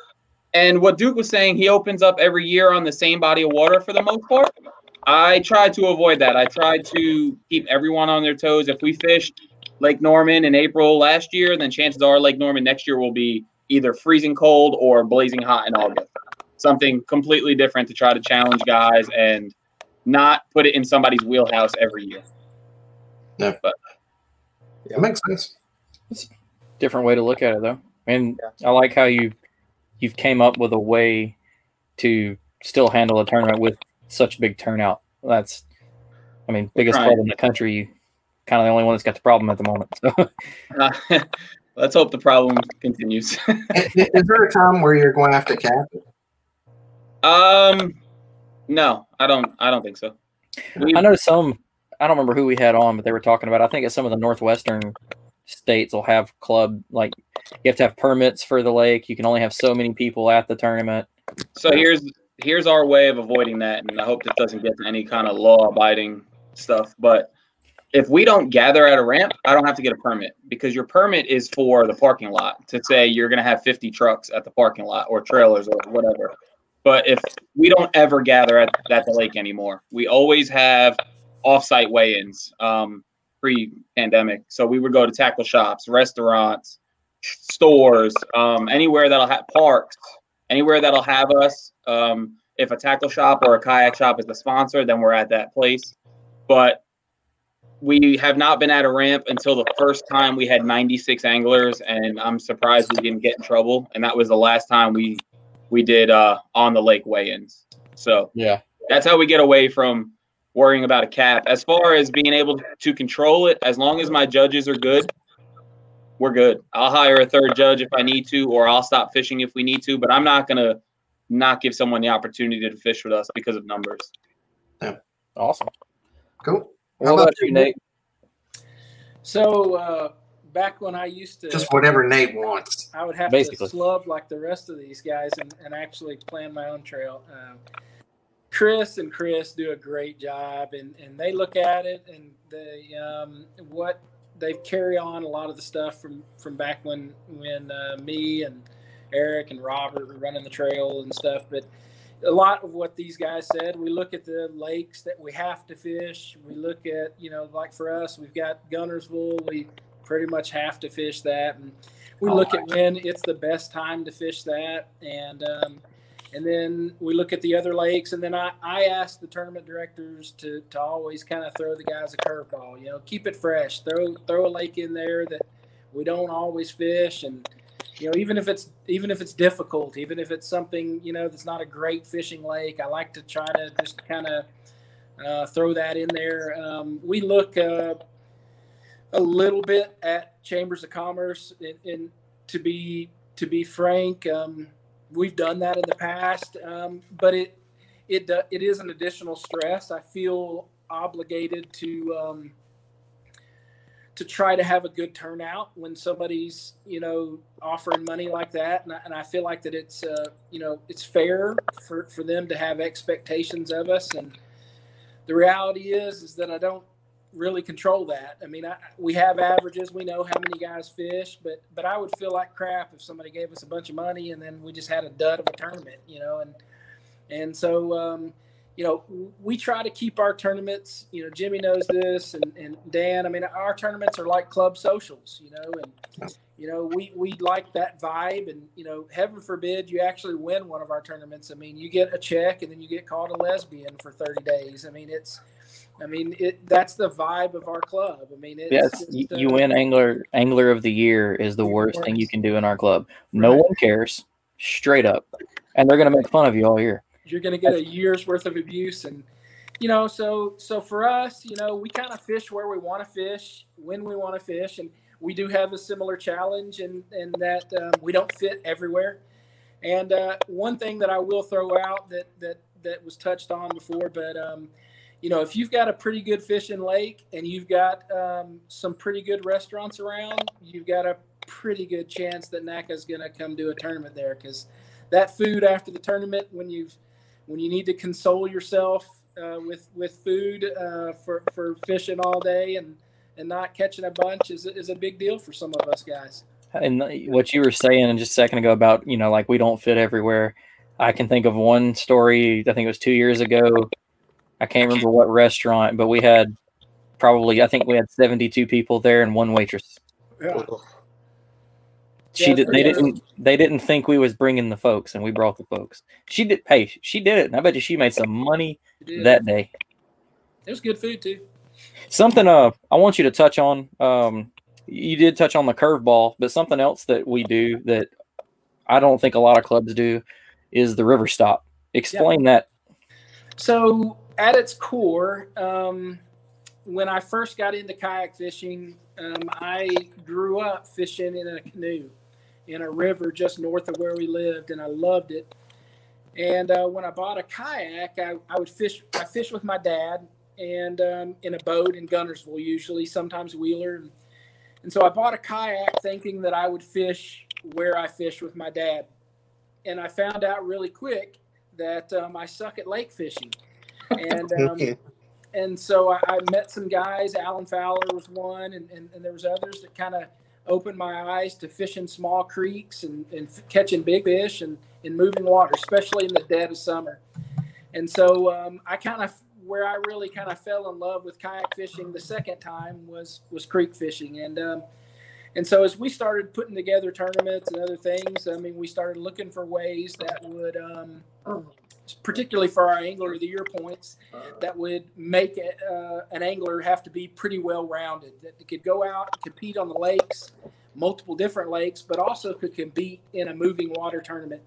and what Duke was saying, he opens up every year on the same body of water for the most part. I try to avoid that. I try to keep everyone on their toes. If we fish Lake Norman in April last year, then chances are Lake Norman next year will be either freezing cold or blazing hot in August. Something completely different to try to challenge guys and not put it in somebody's wheelhouse every year. Yeah. But That makes sense. It's a different way to look at it though and i like how you you've came up with a way to still handle a tournament with such big turnout that's i mean biggest trying. club in the country kind of the only one that's got the problem at the moment so uh, let's hope the problem continues. is, is there a time where you're going to have to cap it? um, no, I don't. I don't think so. We, i know some i don't remember who we had on but they were talking about i think at some of the northwestern states will have club like you have to have permits for the lake you can only have so many people at the tournament so here's here's our way of avoiding that, and I hope this doesn't get to any kind of law-abiding stuff. But if we don't gather at a ramp, I don't have to get a permit because your permit is for the parking lot to say you're going to have 50 trucks at the parking lot or trailers or whatever. But if we don't ever gather at, at the lake anymore, we always have offsite weigh-ins um, pre-pandemic. So we would go to tackle shops, restaurants, stores, um, anywhere that'll have parks, anywhere that'll have us. Um, if a tackle shop or a kayak shop is the sponsor, then we're at that place. But we have not been at a ramp until the first time we had 96 anglers, and I'm surprised we didn't get in trouble. And that was the last time we we did uh, on the lake weigh-ins. So yeah that's how we get away from worrying about a cap. As far as being able to control it, as long as my judges are good, we're good. I'll hire a third judge if I need to, or I'll stop fishing if we need to. But I'm not gonna not give someone the opportunity to fish with us because of numbers. Yeah, awesome Cool. What about about you you, nate So uh, back when I used to, Just whatever Nate wants. I would have Basically. to slub like the rest of these guys and, and actually plan my own trail. Um, Chris and Chris do a great job, and, and they look at it and they um, what they carry on a lot of the stuff from from back when when uh, me and Eric and Robert were running the trail and stuff. But a lot of what these guys said, we look at the lakes that we have to fish. We look at you know like for us, we've got Guntersville. We pretty much have to fish that, and we look at when it's the best time to fish that, and um, and then we look at the other lakes, and then I, I ask the tournament directors to, to always kind of throw the guys a curveball. You know, keep it fresh. Throw throw a lake in there that we don't always fish, and you know even if it's even if it's difficult, even if it's something you know that's not a great fishing lake, I like to try to just kind of uh, throw that in there. Um, we look uh, a little bit at chambers of commerce, and, to be to be frank. Um, we've done that in the past, um, but it it it is an additional stress. I feel obligated to um, to try to have a good turnout when somebody's you know offering money like that, and I, and I feel like that it's uh, you know it's fair for for them to have expectations of us, and the reality is is that I don't really control that. I mean, I, we have averages. We know how many guys fish, but but I would feel like crap if somebody gave us a bunch of money and then we just had a dud of a tournament, you know. And and so um, you know, we try to keep our tournaments. You know, Jimmy knows this, and, and Dan. I mean, our tournaments are like club socials, you know, and you know we we like that vibe. And you know, heaven forbid you actually win one of our tournaments. I mean, you get a check and then you get called a lesbian for thirty days. I mean, it's I mean, it that's the vibe of our club. I mean, it's Yes, just, you, uh, win angler angler of the year is the worst thing you can do in our club. No Right. one cares, straight up, and they're gonna make fun of you all year. You're going to get a year's worth of abuse, and you know, so so for us, you know, we kind of fish where we want to fish, when we want to fish, and we do have a similar challenge, and and that um, we don't fit everywhere. And uh, one thing that I will throw out that that that was touched on before, but um, you know, if you've got a pretty good fishing lake and you've got um, some pretty good restaurants around, you've got a pretty good chance that NACA's going to come do a tournament there because that food after the tournament, when you've when you need to console yourself uh, with with food uh, for for fishing all day and and not catching a bunch is is a big deal for some of us guys. And what you were saying just a second ago about you know like we don't fit everywhere. I can think of one story. I think it was two years ago. I can't remember what restaurant, but we had probably I think we had 72 people there and one waitress. Yeah. She Yeah, did. They didn't. They didn't think we was bringing the folks, and we brought the folks. She did. Hey, she did it, and I bet you she made some money that day. It was good food too. Something. Uh, I want you to touch on. Um, you did touch on the curveball, but something else that we do that I don't think a lot of clubs do is the river stop. Explain that. So, at its core, um, when I first got into kayak fishing, um, I grew up fishing in a canoe in a river just north of where we lived, and I loved it. And uh, when I bought a kayak, I, I would fish. I fished with my dad and um, in a boat in Guntersville, usually, sometimes Wheeler. And, and so I bought a kayak thinking that I would fish where I fished with my dad. And I found out really quick that um, I suck at lake fishing. And um, and so I, I met some guys. Alan Fowler was one, and, and, and there was others that kind of opened my eyes to fishing small creeks and, and catching big fish and in moving water, especially in the dead of summer. And so um, I kind of where I really kind of fell in love with kayak fishing the second time was was creek fishing, and um, and so as we started putting together tournaments and other things, I mean, we started looking for ways that would, um, particularly for our angler of the year points, that would make it, uh, an angler have to be pretty well rounded. That could go out and compete on the lakes, multiple different lakes, but also could compete in a moving water tournament.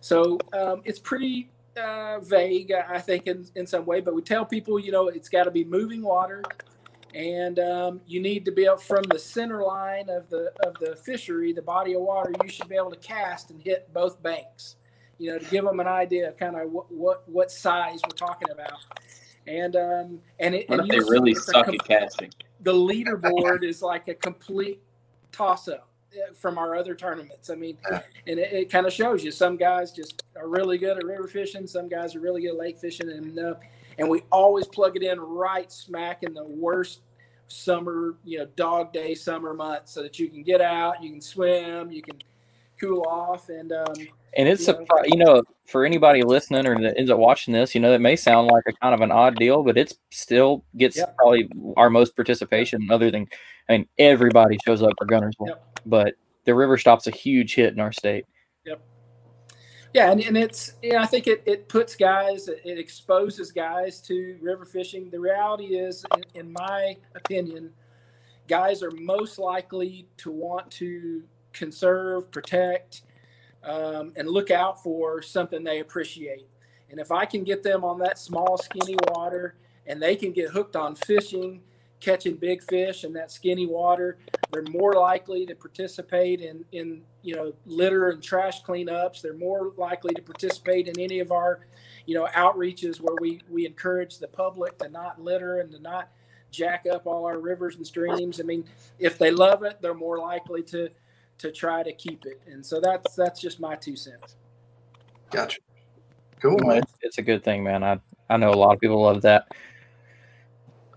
So um, it's pretty uh, vague, I think, in, in some way. But we tell people, you know, it's got to be moving water, and um, you need to be up from the center line of the of the fishery, the body of water. You should be able to cast and hit both banks. You know, to give them an idea of kind of what what, what size we're talking about. And um, and it, What and they really suck at casting? the leaderboard is like a complete toss up from our other tournaments. I mean, and it, it kind of shows you some guys just are really good at river fishing, some guys are really good at lake fishing, and uh, and we always plug it in right smack in the worst summer, you know, dog day summer months, so that you can get out, you can swim, you can cool off, and um, And it's you a, you know, for anybody listening or that ends up watching this, you know, that may sound like a kind of an odd deal, but it's still gets Yep. probably our most participation. Other than, I mean, everybody shows up for gunners Yep. but the river stop's a huge hit in our state. Yeah, and, and it's yeah, I think it, it puts guys, it exposes guys to river fishing. The reality is, in, in my opinion, guys are most likely to want to conserve, protect, um, and look out for something they appreciate. And if I can get them on that small, skinny water, and they can get hooked on fishing, catching big fish in that skinny water, they're more likely to participate in in you know litter and trash cleanups. They're more likely to participate in any of our you know outreaches where we we encourage the public to not litter and to not jack up all our rivers and streams. I mean, if they love it, they're more likely to to try to keep it. And so that's that's just my two cents. Gotcha. Cool, man. It's, it's a good thing, man. I I know a lot of people love that.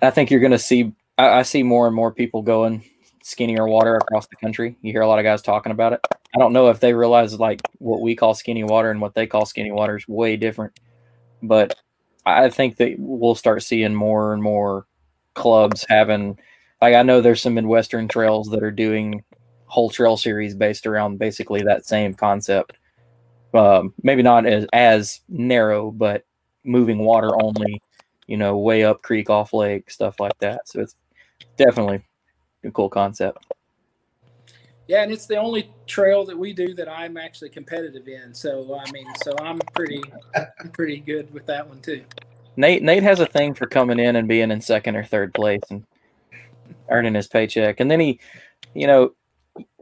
I think you're going to see. I, I see more and more people going skinnier water across the country. You hear a lot of guys talking about it. I don't know if they realize like what we call skinny water and what they call skinny water is way different. But I think that we'll start seeing more and more clubs having. Like I know there's some Midwestern trails that are doing whole trail series based around basically that same concept um, maybe not as as narrow, but moving water only, you know, way up creek, off lake, stuff like that. So it's definitely a cool concept. Yeah, and it's the only trail that we do that I'm actually competitive in. So I mean, so I'm pretty I'm pretty good with that one too. Nate Nate has a thing for coming in and being in second or third place and earning his paycheck, and then he, you know,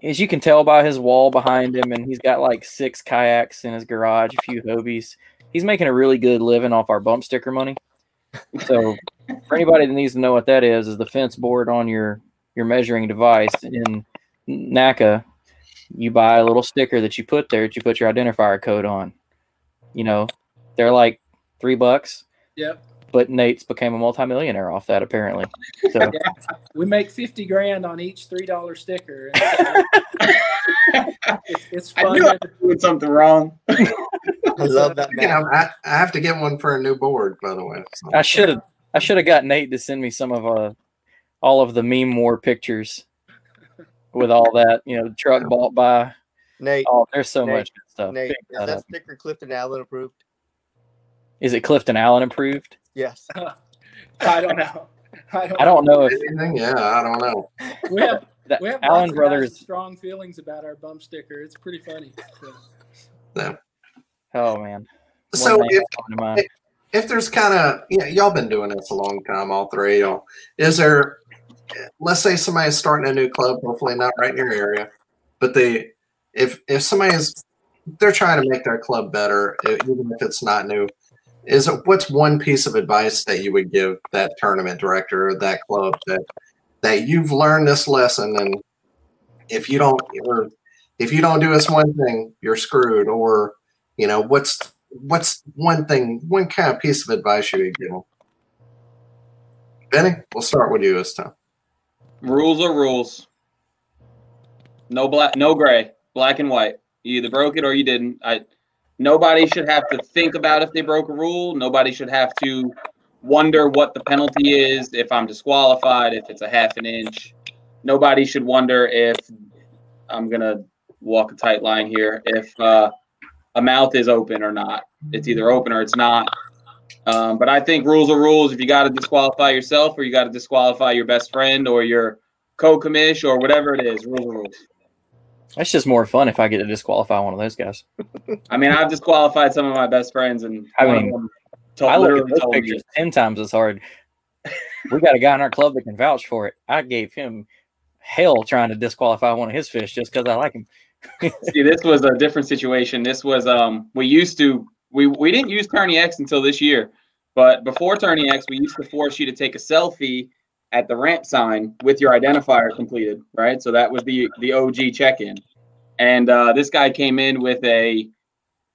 as you can tell by his wall behind him, and he's got like six kayaks in his garage, a few Hobies. He's making a really good living off our bump sticker money. So, for anybody that needs to know what that is, is the fence board on your your measuring device in NACA. You buy a little sticker that you put there that you put your identifier code on. You know, they're like three bucks, Yep. But Nate's became a multimillionaire off that apparently. So Yeah. We make fifty grand on each three dollar sticker. And, it's, it's I fun. knew I was doing something wrong. I love that You know. I, I have to get one for a new board, by the way. so. I should have I should have got Nate to send me some of uh all of the meme war pictures with all that, you know, truck bought by. Nate, Oh, there's so Nate, much good stuff. Nate, Pick is that that up. sticker Clifton Allen approved? Is it Clifton Allen approved? Yes. I don't know. I don't, I don't know if Anything? Yeah, I don't know. We have that we have Allen lots of guys Brothers. strong feelings about our bump sticker. It's pretty funny. So, Oh man. One So name if, coming to mind. if there's kind of you know, y'all been doing this a long time, all three of y'all. Is there let's say somebody's starting a new club, hopefully not right in your area, but they if if somebody's they're trying to make their club better, even if it's not new. Is what's one piece of advice that you would give that tournament director or that club that that you've learned this lesson and if you don't or if you don't do this one thing, you're screwed or you know what's what's one thing one kind of piece of advice you would give them? Vinny, we'll start with you this time. Rules are rules. No black, no gray, black and white. You either broke it or you didn't. I. Nobody should have to think about if they broke a rule. Nobody should have to wonder what the penalty is if I'm disqualified, if it's a half an inch. Nobody should wonder if I'm gonna walk a tight line here. If uh, a mouth is open or not. It's either open or it's not. Um, but I think rules are rules. If you got to disqualify yourself, or you got to disqualify your best friend, or your co-commish, or whatever it is, rules are rules. It's just more fun if I get to disqualify one of those guys. I mean, I've disqualified some of my best friends, and I mean, told, I look at literally those me, pictures ten times as hard. We got a guy in our club that can vouch for it. I gave him hell trying to disqualify one of his fish just because I like him. See, this was a different situation. This was um we used to we we didn't use Tourney X until this year, but before Tourney X, we used to force you to take a selfie at the ramp sign with your identifier completed, right? So that was the the OG check-in. And uh, this guy came in with a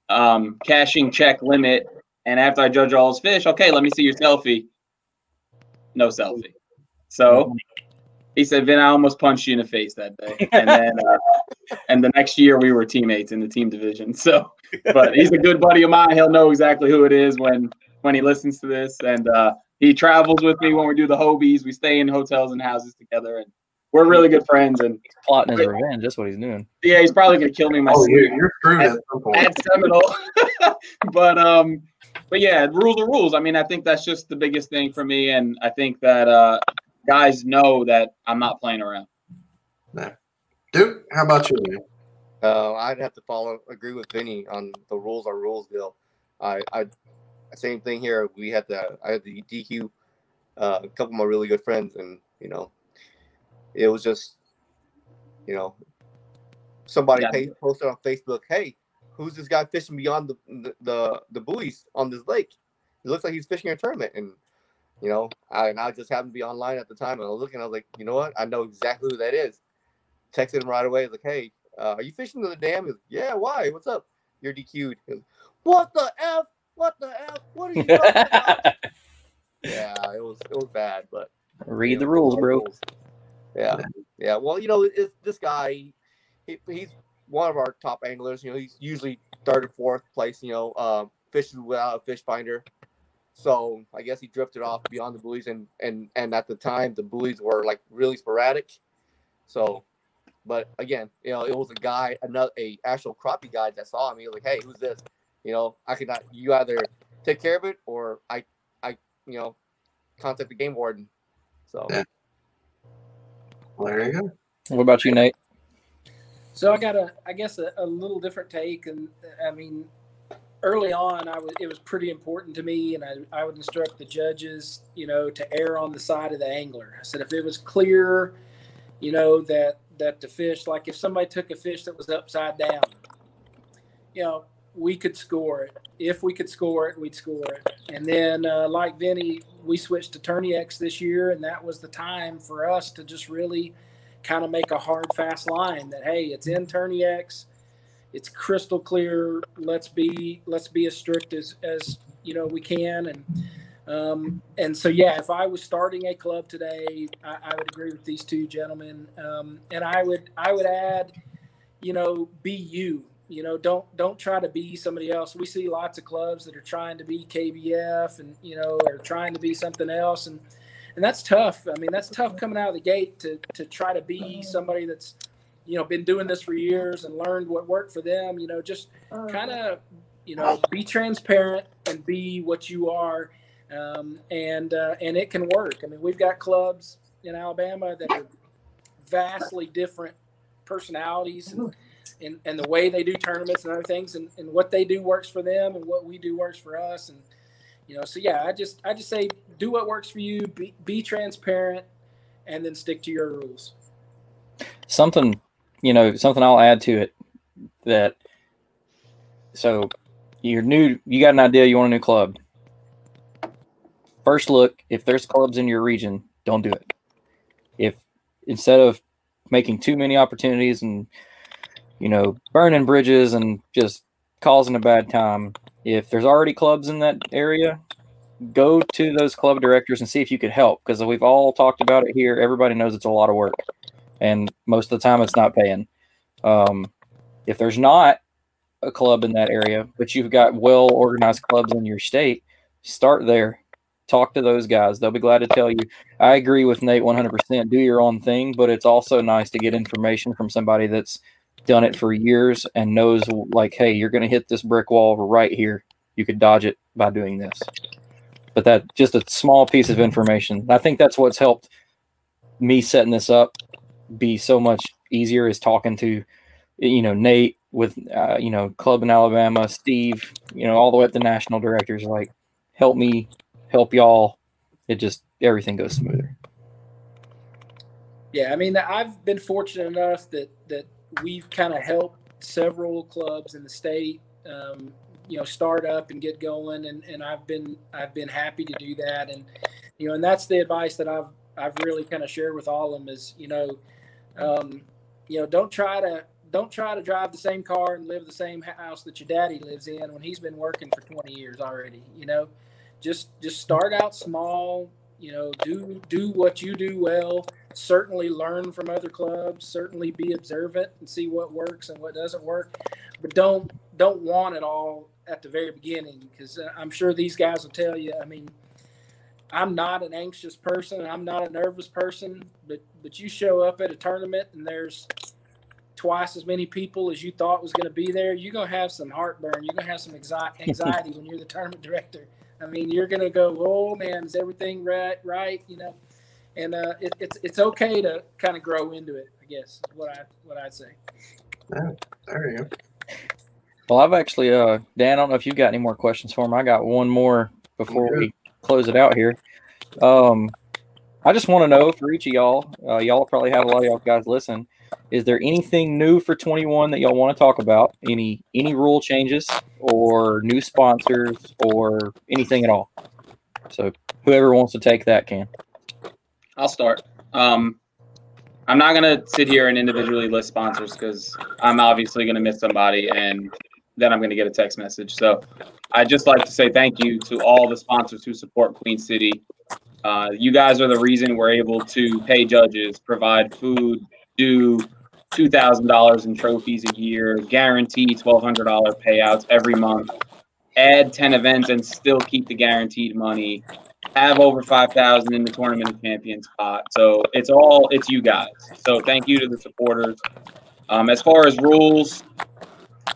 um, cashing check limit, and after I judge all his fish, okay, let me see your selfie. No selfie. So he said, "Vin, I almost punched you in the face that day." And then, uh, and the next year we were teammates in the team division. So, but he's a good buddy of mine. He'll know exactly who it is when when he listens to this, and uh, he travels with me when we do the Hobies. We stay in hotels and houses together, and we're really good friends. And Plotting his revenge. That's what he's doing. yeah, he's probably gonna kill me in my Oh, sleep you're, you're screwed at some point. at Seminole. but um, but yeah, rules are rules. I mean, I think that's just the biggest thing for me, and I think that uh, guys know that I'm not playing around. Duke, how about you, man? Uh, I'd have to follow agree with Vinny on the rules are rules deal. I, I same thing here. We had the I had the DQ uh, a couple of my really good friends, and you know, it was just you know somebody Yeah. posted on Facebook, "Hey, who's this guy fishing beyond the the the, the buoys on this lake? It looks like he's fishing a tournament." And you know, I and I just happened to be online at the time, and I was looking. I was like, you know what? I know exactly who that is. Texted him right away. I was like, hey, uh, are you fishing to the dam? He yeah, why? What's up? You're DQ'd. What the F? What the hell? What are you talking about? yeah, it was it was bad, but Read the know, rules, bro. rules. Yeah, yeah. Well, you know, this guy, he, he's one of our top anglers. You know, he's usually third or fourth place. You know, um, fishes without a fish finder. So I guess he drifted off beyond the buoys, and and and at the time the buoys were like really sporadic. So, but again, you know, it was a guy, another a actual crappie guy that saw him. He was like, "Hey, who's this?" You know, I could not. You either take care of it, or I, I, you know, contact the game warden. So. Yeah. Well, there you go. What about you, Nate? So I got a, I guess a, a little different take, and I mean, early on, I was it was pretty important to me, and I, I would instruct the judges, you know, to err on the side of the angler. I said if it was clear, you know, that that the fish, like if somebody took a fish that was upside down, you know, we could score it. If we could score it, we'd score it. And then, uh, like Vinny, we switched to Tourney X this year, and that was the time for us to just really kind of make a hard, fast line that hey, it's in Tourney X, it's crystal clear. Let's be let's be as strict as as you know we can, and um, and so yeah, if I was starting a club today, I, I would agree with these two gentlemen, um, and I would I would add, you know, be you. You know, don't don't try to be somebody else. We see lots of clubs that are trying to be KBF and you know, or trying to be something else, and and that's tough. I mean, that's tough coming out of the gate to to try to be somebody that's you know been doing this for years and learned what worked for them. You know, just kind of you know be transparent and be what you are, um, and uh, and it can work. I mean, we've got clubs in Alabama that are vastly different personalities and, and, and the way they do tournaments and other things and, and what they do works for them and what we do works for us and you know so yeah i just i just say do what works for you be, be transparent and then stick to your rules. Something you know something i'll add to it that so you're new you got an idea you want a new club. First look if there's clubs in your region don't do it. If instead of making too many opportunities and you know burning bridges and just causing a bad time. If there's already clubs in that area go to those club directors and see if you could help because we've all talked about it here. Everybody knows it's a lot of work and most of the time it's not paying. Um, if there's not a club in that area but you've got well organized clubs in your state start there. Talk to those guys. They'll be glad to tell you. I agree with nate 100% do your own thing but it's also nice to get information from somebody that's done it for years and knows like hey you're going to hit this brick wall right here. You could dodge it by doing this. But that just a small piece of information. I think that's what's helped me setting this up be so much easier is talking to you know nate with uh, you know club in alabama steve you know all the way up to national directors like help me help y'all. It just everything goes smoother. Yeah i mean i've been fortunate enough that that we've kind of helped several clubs in the state um, you know start up and get going and, and i've been i've been happy to do that. And you know and that's the advice that i've i've really kind of shared with all of them is you know um, you know don't try to don't try to drive the same car and live the same house that your daddy lives in when he's been working for 20 years already you know? Just just start out small you know do do what you do well certainly learn from other clubs certainly be observant and see what works and what doesn't work. But don't don't want it all at the very beginning because uh, i'm sure these guys will tell you i mean i'm not an anxious person i'm not a nervous person but but you show up at a tournament and there's twice as many people as you thought was going to be there you're going to have some heartburn you're going to have some anxiety when you're the tournament director. I mean, you're gonna go, oh man, is everything right? Right, you know, and uh, it, it's it's okay to kind of grow into it. I guess is what I what I'd say. Yeah, there you go. Well, I've actually, uh, Dan, I don't know if you've got any more questions for him. I got one more before we close it out here. Um, I just want to know for each of y'all, uh, y'all probably have a lot of y'all guys listen. Is there anything new for 21 that y'all want to talk about? Any any rule changes or new sponsors or anything at all? So whoever wants to take that can. I'll start. Um, I'm not gonna sit here and individually list sponsors because I'm obviously gonna miss somebody, and then I'm gonna get a text message. So I'd just like to say thank you to all the sponsors who support Queen City. Uh, you guys are the reason we're able to pay judges, provide food, do two thousand dollars in trophies a year, guarantee twelve hundred dollar payouts every month, add ten events and still keep the guaranteed money, have over five thousand in the tournament of champions pot. So it's all it's you guys. So thank you to the supporters. Um, as far as rules,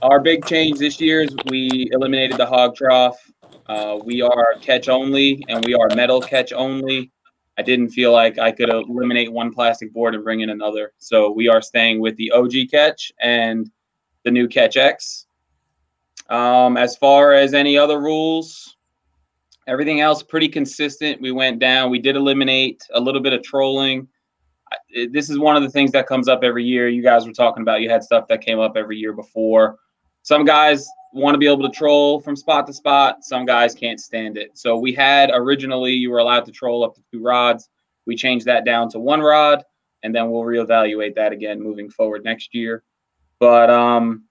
our big change this year is we eliminated the hog trough. Uh, we are Ketch only and we are metal Ketch only. I didn't feel like I could eliminate one plastic board and bring in another. So we are staying with the OG Ketch and the new Ketch X. Um, as far as any other rules, everything else pretty consistent. We went down. We did eliminate a little bit of trolling. This is one of the things that comes up every year. You guys were talking about you had stuff that came up every year before. Some guys want to be able to troll from spot to spot. Some guys can't stand it. So we had originally you were allowed to troll up to two rods. We changed that down to one rod, and then we'll reevaluate that again moving forward next year. But um,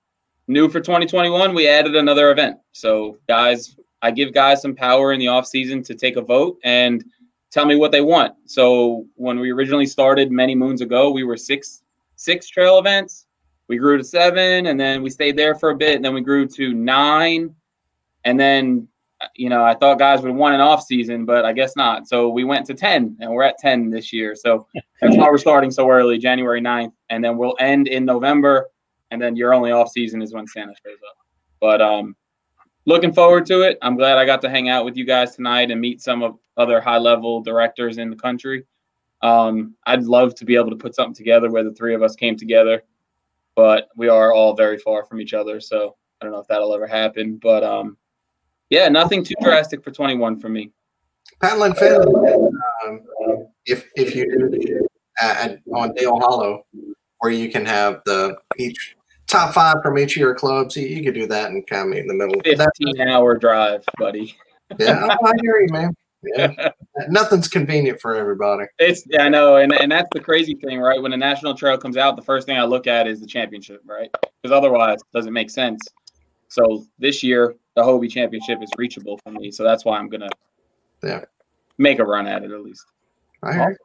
new for 2021, we added another event. So guys, I give guys some power in the off season to take a vote and tell me what they want. So when we originally started many moons ago, we were six six trail events we grew to seven and then we stayed there for a bit and then we grew to nine and then you know, I thought guys would want an off season, but I guess not. So we went to 10 and we're at 10 this year. So that's why we're starting so early, January 9th. And then we'll end in November. And then your only off season is when Santa shows up. But um, looking forward to it. I'm glad I got to hang out with you guys tonight and meet some of other high level directors in the country. Um, I'd love to be able to put something together where the three of us came together, but we are all very far from each other. So I don't know if that'll ever happen. But um, yeah, nothing too drastic for 21 for me. Finn, um, if if you do the, at, on Dale Hollow, where you can have the each top five from each of your clubs, you, you could do that and kind of meet in the middle. 15 hour drive, buddy. yeah, I hear you, man. Yeah. Nothing's convenient for everybody. It's yeah, I know, and and that's the crazy thing, right? When a national trail comes out, the first thing I look at is the championship, right? Because otherwise, it doesn't make sense. So this year, the Hobie Championship is reachable for me, so that's why I'm gonna yeah make a run at it at least. All right,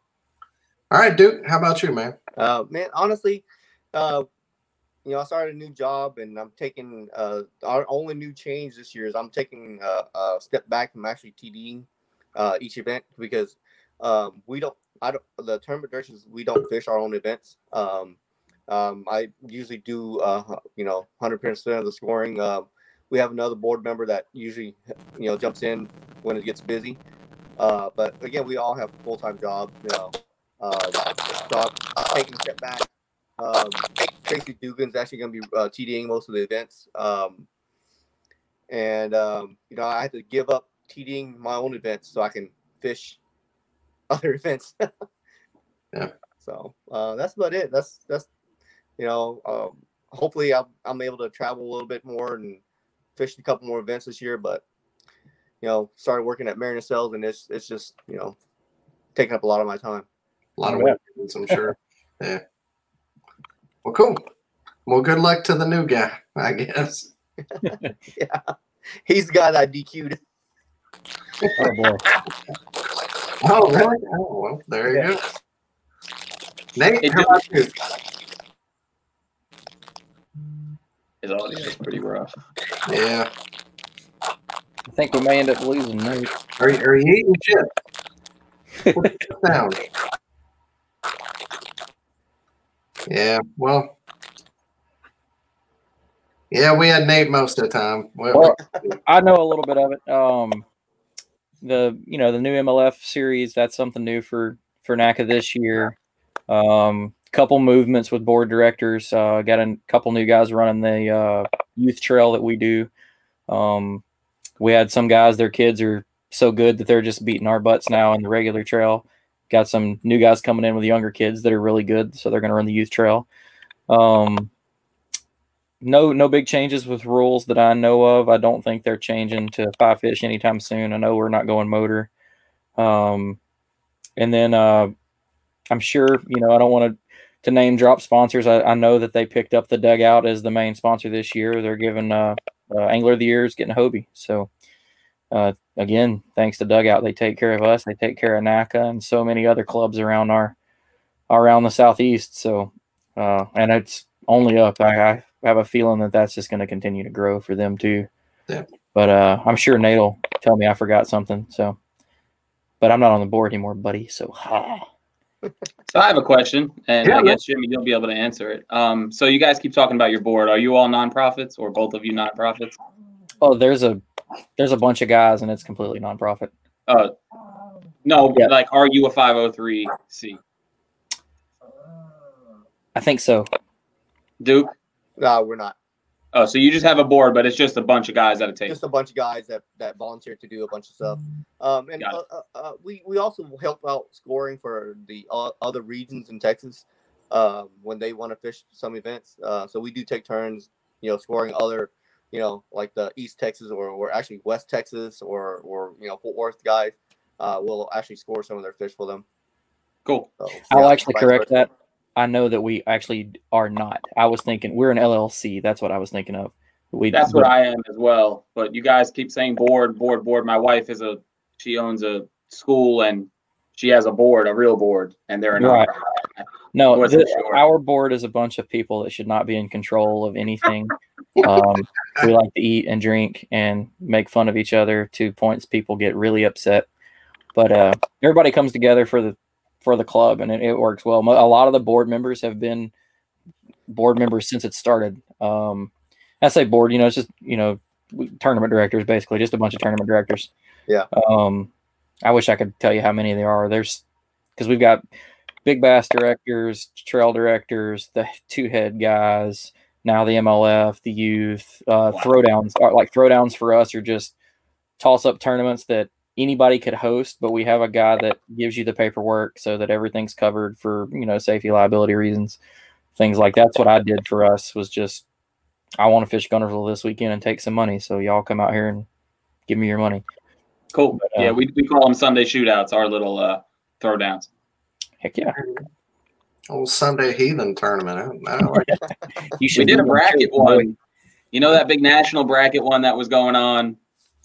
all right, Duke. How about you, man? Uh, man, honestly, uh, you know, I started a new job and I'm taking uh, our only new change this year is I'm taking uh, a step back from actually TDing uh, each event because um, we don't, I don't, the term tournament directions, we don't fish our own events. Um, um, I usually do, uh, you know, 100% of the scoring. Uh, we have another board member that usually, you know, jumps in when it gets busy. Uh, but again, we all have full time jobs, you know. Uh, so I'm taking a step back. Um, Tracy Dugan's actually going to be uh, TDing most of the events. Um, and, um, you know, I had to give up TDing my own events so I can fish other events. yeah. So uh, that's about it. That's, that's, you know, um, hopefully I'm, I'm able to travel a little bit more and fish a couple more events this year. But, you know, started working at Mariner Cells and it's, it's just, you know, taking up a lot of my time. A lot of weekends, I'm sure. yeah. Well, cool. Well, good luck to the new guy, I guess. yeah. He's the guy that I DQ'd. Oh boy. Oh, really? Oh, well, there you go. Nate, how about you? It's all it's just pretty rough. Yeah. I think we may end up losing Nate. Are you, are you eating shit? What's the sound? Yeah, well, yeah, we had Nate most of the time. Well, I know a little bit of it. Um, the you know the new MLF series that's something new for for NACA this year. Um, couple movements with board directors. Uh, got a couple new guys running the uh, youth trail that we do. Um, we had some guys; their kids are so good that they're just beating our butts now in the regular trail. Got some new guys coming in with younger kids that are really good, so they're going to run the youth trail. Um, no no big changes with rules that I know of. I don't think they're changing to five fish anytime soon. I know we're not going motor. Um, and then uh, I'm sure you know I don't want to to name drop sponsors. I, I know that they picked up the dugout as the main sponsor this year. They're giving uh, uh, Angler of the Year is getting Hobie. So uh, again, thanks to dugout, they take care of us. They take care of NACA and so many other clubs around our around the southeast. So uh, and it's only up. I, I have a feeling that that's just going to continue to grow for them too. Yeah. But uh, I'm sure Nate will tell me I forgot something. So, but I'm not on the board anymore, buddy. So, ha. So I have a question, and Yeah, I guess Jimmy, you'll be able to answer it. Um, so you guys keep talking about your board. Are you all nonprofits, or both of you nonprofits? oh, there's a there's a bunch of guys, and it's completely nonprofit. Uh, no, Yeah. like, are you a 503c? I think so. Duke? No, we're not. Oh, so you just have a board, but it's just a bunch of guys at a table. Just a bunch of guys that, that volunteer to do a bunch of stuff. Um, and uh, uh, uh, we we also help out scoring for the uh, other regions in Texas um, when they want to fish some events. Uh, so we do take turns, you know, scoring other, you know, like the East Texas or, or actually West Texas or or you know Fort Worth guys. Uh, will actually score some of their fish for them. Cool. So, I'll yeah, actually correct versa. that. I know that we actually are not. I was thinking we're an LLC. That's what I was thinking of. We That's what I am as well. But you guys keep saying board, board, board. My wife is a, she owns a school and she has a board, a real board, and they're a Right. Nonprofit. No, Wasn't the- sure. our board is a bunch of people that should not be in control of anything. um, we like to eat and drink and make fun of each other to points people get really upset. But uh, everybody comes together for the for the club and it, it works well. A lot of the board members have been board members since it started. Um, I say board, you know, it's just you know tournament directors basically, just a bunch of tournament directors. Yeah. Um, I wish I could tell you how many there are. There's because we've got big bass directors, trail directors, the two head guys, now the MLF, the youth, uh, throwdowns. Are, like throwdowns for us are just toss up tournaments that anybody could host, but we have a guy that gives you the paperwork so that everything's covered for you know safety liability reasons, things like that. that's what I did for us was just I want to fish Guntersville this weekend and take some money, so y'all come out here and give me your money. Cool. But, uh, yeah, we, we call them Sunday shootouts, our little uh, throwdowns. Heck yeah, Old Sunday Heathen tournament. I, I like it. you We should did a bracket one. You know that big national bracket one that was going on?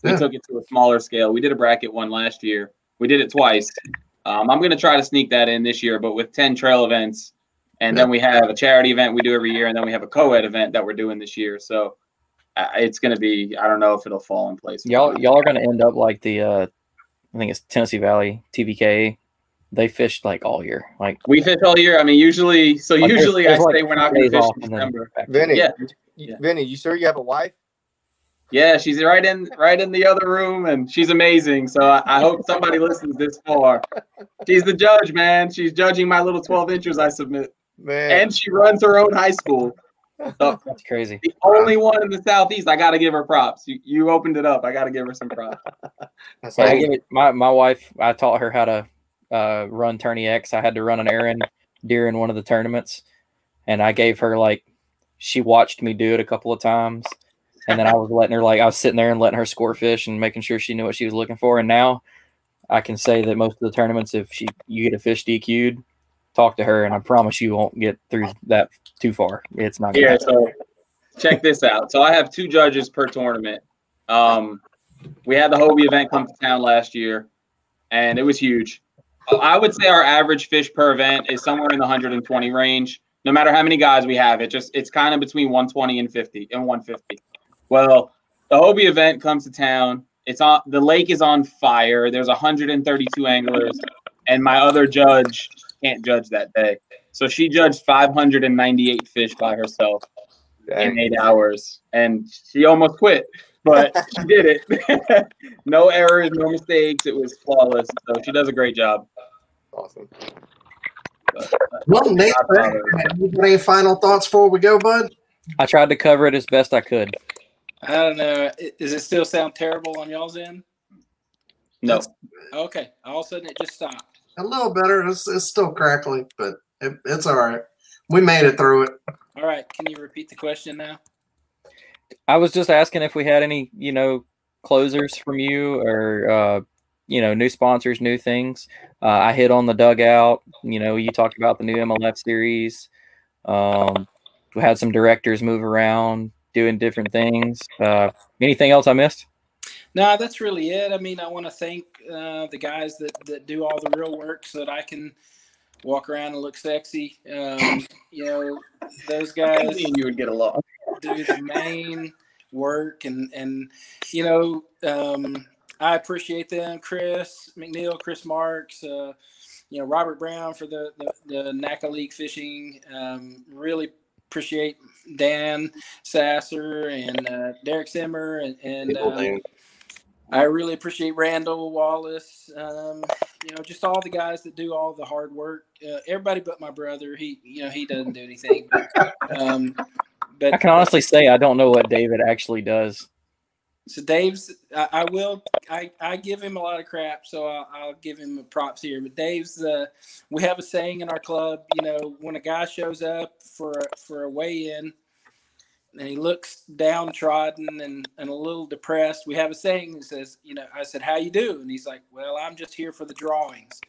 We Yeah. took it to a smaller scale. We did a bracket one last year. We did it twice. Um, I'm going to try to sneak that in this year, but with 10 trail events. And then we have a charity event we do every year, and then we have a co-ed event that we're doing this year. So uh, it's going to be, I don't know if it'll fall in place. y'all y'all are gonna end up like the uh I think it's Tennessee Valley TVK. They fished like all year. Like We fish all year. I mean, usually, so Like, there's- usually I like, say we're not days going to fish in and then December. Vinny, Yeah. Yeah. Vinny, you sure you have a wife? Yeah, she's right in right in the other room, and she's amazing. So I, I hope somebody listens this far. She's the judge, man. She's judging my little 12 inches I submit, Man, and she runs her own high school. So That's crazy. the only one in the southeast. I got to give her props. You, you opened it up. I got to give her some props. that's Yeah, I give it, my my wife. I taught her how to uh, run Tourney X. I had to run an errand during one of the tournaments, and I gave her like she watched me do it a couple of times, and then I was letting her like I was sitting there and letting her score fish and making sure she knew what she was looking for. And now I can say that most of the tournaments, if she you get a fish DQ'd, talk to her, and I promise you won't get through that too far. It's not. gonna Here, so check this out. So I have two judges per tournament. Um, we had the Hobie event come to town last year, and it was huge. I would say our average fish per event is somewhere in the 120 range. No matter how many guys we have, it just it's kind of between 120 and 50 and 150. Well, the Hobie event comes to town. It's on the lake is on fire. There's 132 anglers, and my other judge can't judge that day. So she judged 598 fish by herself in eight hours, and she almost quit, but she did it. no errors, no mistakes. It was flawless. So she does a great job. awesome. Well, Nate, I'm proud of her. you got any final thoughts before we go, bud? I tried to cover it as best I could. I don't know. Does it still sound terrible on y'all's end? No, Okay. All of a sudden it just stopped. A little better. It's, it's still crackly, but it, it's all right. We made it through it. All right. Can you repeat the question now? I was just asking if we had any, you know, closers from you or, uh, you know, new sponsors, new things. Uh, I hit on the dugout. You know, you talked about the new MLF series. Um, we had some directors move around doing different things. Uh, anything else I missed? No, that's really it. I mean, I want to thank uh, the guys that, that do all the real work so that I can walk around and look sexy. Um, you know, those guys me and you would get along. Do the main work and and you know um, I appreciate them, Chris McNeil, Chris Marks, uh, you know Robert Brown for the the, the NACA League fishing. Um, really appreciate Dan Sasser and uh, Derek Simmer and, and um. I really appreciate Randall Wallace. Um, you know, just all the guys that do all the hard work. Uh, everybody but my brother. He, you know, he doesn't do anything. But, um, but I can honestly say I don't know what David actually does. So Dave's, I, I will, I, I give him a lot of crap, so I'll, I'll give him props here. But Dave's, uh, we have a saying in our club, you know, when a guy shows up for a, for a weigh-in, and he looks downtrodden and, and a little depressed, we have a saying that says, you know, I said, "How you do?" And he's like, "Well, I'm just here for the drawings."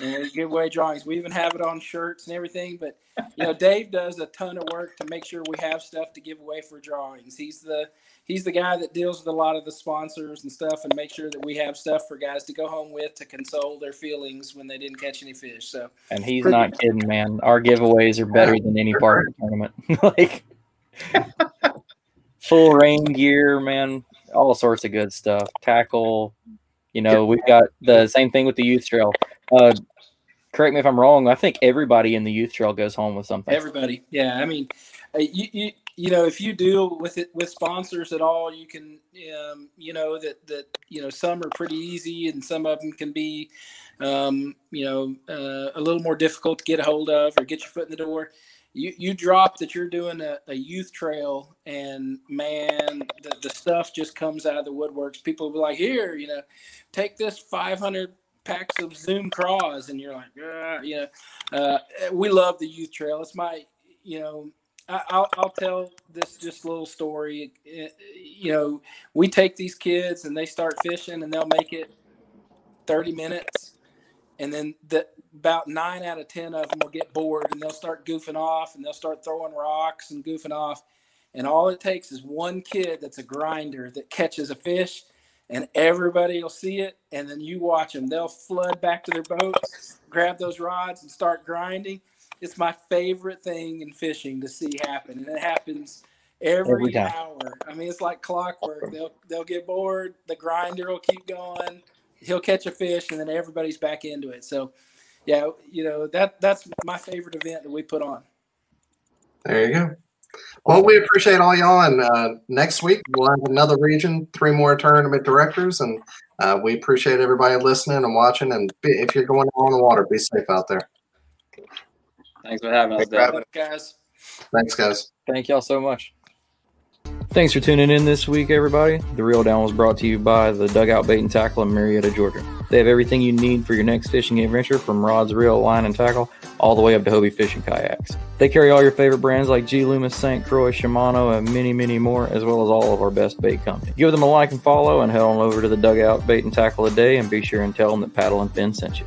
And give away drawings. We even have it on shirts and everything. But you know, Dave does a ton of work to make sure we have stuff to give away for drawings. He's the he's the guy that deals with a lot of the sponsors and stuff, and make sure that we have stuff for guys to go home with to console their feelings when they didn't catch any fish. So, and he's not kidding, man. Our giveaways are better than any part of the tournament. like full rain gear, man. All sorts of good stuff. Tackle. You know, we've got the same thing with the youth trail. Uh, correct me if I'm wrong. I think everybody in the youth trail goes home with something. Everybody, yeah. I mean, uh, you, you you know, if you deal with it with sponsors at all, you can, um, you know, that that you know some are pretty easy and some of them can be, um, you know, uh, a little more difficult to get a hold of or get your foot in the door. You you drop that you're doing a, a youth trail and man, the, the stuff just comes out of the woodworks. People will be like, here, you know, take this 500 packs of Zoom craws, and you're like, yeah, you know, uh, we love the youth trail. It's my, you know, I'll, I'll tell this just little story. You know, we take these kids and they start fishing and they'll make it 30 minutes. And then the, about nine out of 10 of them will get bored and they'll start goofing off and they'll start throwing rocks and goofing off. And all it takes is one kid that's a grinder that catches a fish and everybody will see it. And then you watch them. They'll flood back to their boats, grab those rods and start grinding it's my favorite thing in fishing to see happen, and it happens every, every hour. I mean, it's like clockwork. They'll they'll get bored. The grinder will keep going. He'll catch a fish, and then everybody's back into it. So, yeah, you know that that's my favorite event that we put on. There you go. Well, we appreciate all y'all, and uh, next week we'll have another region, three more tournament directors, and uh, we appreciate everybody listening and watching. And be, if you're going on the water, be safe out there. Thanks for having us, guys. Thanks, guys. Thank y'all so much. Thanks for tuning in this week, everybody. The Reel Down was brought to you by the Dugout Bait and Tackle in Marietta, Georgia. They have everything you need for your next fishing adventure from rods, reel, line, and tackle, all the way up to Hobie fishing kayaks. They carry all your favorite brands like G. Loomis, St. Croix, Shimano, and many, many more, as well as all of our best bait company. Give them a like and follow, and head on over to the Dugout Bait and Tackle a day, and be sure and tell them that Paddle and Fin sent you.